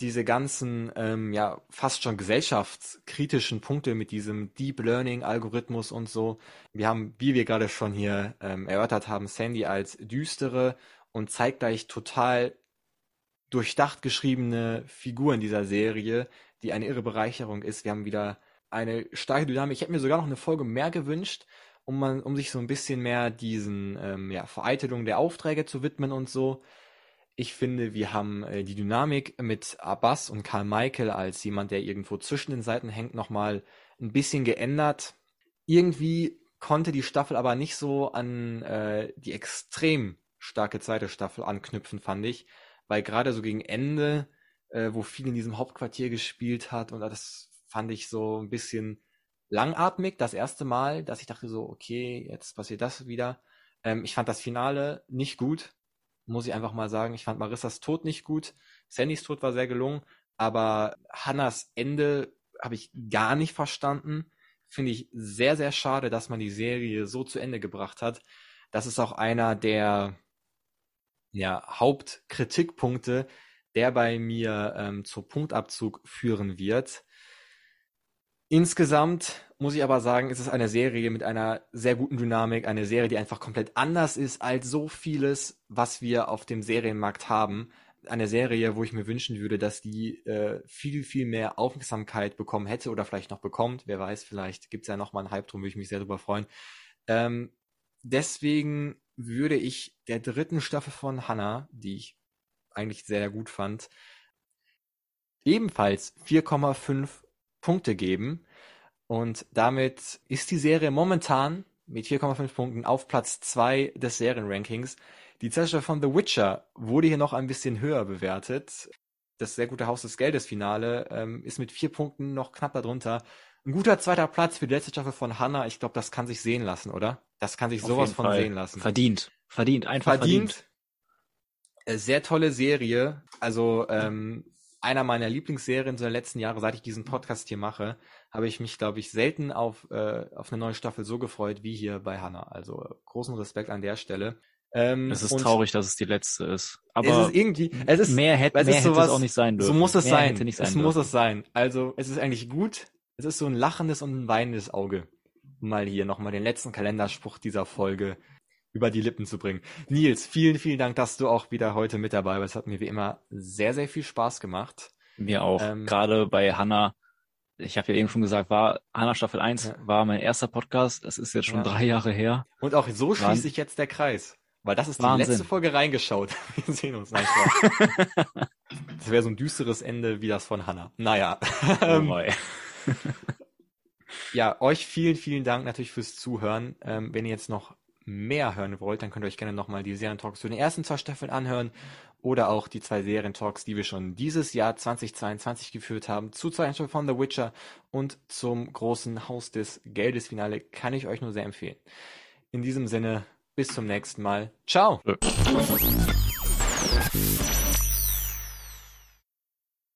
Diese ganzen, ähm, ja, fast schon gesellschaftskritischen Punkte mit diesem Deep Learning Algorithmus und so. Wir haben, wie wir gerade schon hier ähm, erörtert haben, Sandy als düstere und zeitgleich total durchdacht geschriebene Figur in dieser Serie, die eine irre Bereicherung ist. Wir haben wieder eine starke Dynamik. Ich hätte mir sogar noch eine Folge mehr gewünscht, um man, um sich so ein bisschen mehr diesen ähm, ja, Vereitelungen der Aufträge zu widmen und so. Ich finde, wir haben äh, die Dynamik mit Abbas und Karl Michael als jemand, der irgendwo zwischen den Seiten hängt, nochmal ein bisschen geändert. Irgendwie konnte die Staffel aber nicht so an äh, die extrem starke zweite Staffel anknüpfen, fand ich. Weil gerade so gegen Ende, äh, wo viel in diesem Hauptquartier gespielt hat, und das fand ich so ein bisschen langatmig, das erste Mal, dass ich dachte so, okay, jetzt passiert das wieder. Ähm, ich fand das Finale nicht gut, muss ich einfach mal sagen. Ich fand Marissas Tod nicht gut. Sandys Tod war sehr gelungen, aber Hannas Ende habe ich gar nicht verstanden. Finde ich sehr, sehr schade, dass man die Serie so zu Ende gebracht hat. Das ist auch einer der ja, Hauptkritikpunkte, der bei mir ähm, zu Punktabzug führen wird. Insgesamt muss ich aber sagen, ist es eine Serie mit einer sehr guten Dynamik, eine Serie, die einfach komplett anders ist als so vieles, was wir auf dem Serienmarkt haben. Eine Serie, wo ich mir wünschen würde, dass die äh, viel, viel mehr Aufmerksamkeit bekommen hätte oder vielleicht noch bekommt. Wer weiß, vielleicht gibt es ja noch mal einen Hype drum, würde ich mich sehr darüber freuen. Ähm, deswegen würde ich der dritten Staffel von Hannah, die ich eigentlich sehr gut fand, ebenfalls 4,5 Punkte geben. Und damit ist die Serie momentan mit 4,5 Punkten auf Platz 2 des Serienrankings. Die zweite von The Witcher wurde hier noch ein bisschen höher bewertet. Das sehr gute Haus des Geldes Finale ähm, ist mit vier Punkten noch knapp darunter. Ein guter zweiter Platz für die letzte Staffel von Hannah. Ich glaube, das kann sich sehen lassen, oder? Das kann sich Auf sowas von Fall. sehen lassen. Verdient. Verdient. Einfach verdient. verdient. Äh, Sehr tolle Serie. Also ähm, einer meiner Lieblingsserien so der letzten Jahre, seit ich diesen Podcast hier mache, habe ich mich, glaube ich, selten auf, äh, auf eine neue Staffel so gefreut wie hier bei Hannah. Also äh, großen Respekt an der Stelle. Ähm, Es ist traurig, dass es die letzte ist. Es Aber ist irgendwie, es ist, mehr hätte, es mehr ist hätte sowas- es auch nicht sein dürfen. so muss es mehr sein. Hätte sein es muss dürfen. es sein. Also es ist eigentlich gut. Es ist so ein lachendes und ein weinendes Auge. Mal hier nochmal den letzten Kalenderspruch dieser Folge über die Lippen zu bringen. Nils, vielen, vielen Dank, dass du auch wieder heute mit dabei bist. Hat mir wie immer sehr, sehr viel Spaß gemacht. Mir auch. Ähm, Gerade bei Hannah. Ich habe ja eben schon gesagt, war Hannah Staffel 1 Ja. war mein erster Podcast. Das ist jetzt schon Ja. drei Jahre her. Und auch so schließt sich jetzt der Kreis. Weil das ist die Wahnsinn. letzte Folge reingeschaut. Wir sehen uns. Nein, das wäre so ein düsteres Ende wie das von Hannah. Naja. Oh Ähm. Ja, euch vielen, vielen Dank natürlich fürs Zuhören. Ähm, wenn ihr jetzt noch mehr hören wollt, dann könnt ihr euch gerne nochmal die Serientalks zu den ersten zwei Staffeln anhören oder auch die zwei Serientalks, die wir schon dieses Jahr 2022 geführt haben, zu zwei Staffeln von The Witcher und zum großen Haus des Geldes Finale kann ich euch nur sehr empfehlen. In diesem Sinne, bis zum nächsten Mal. Ciao! Äh.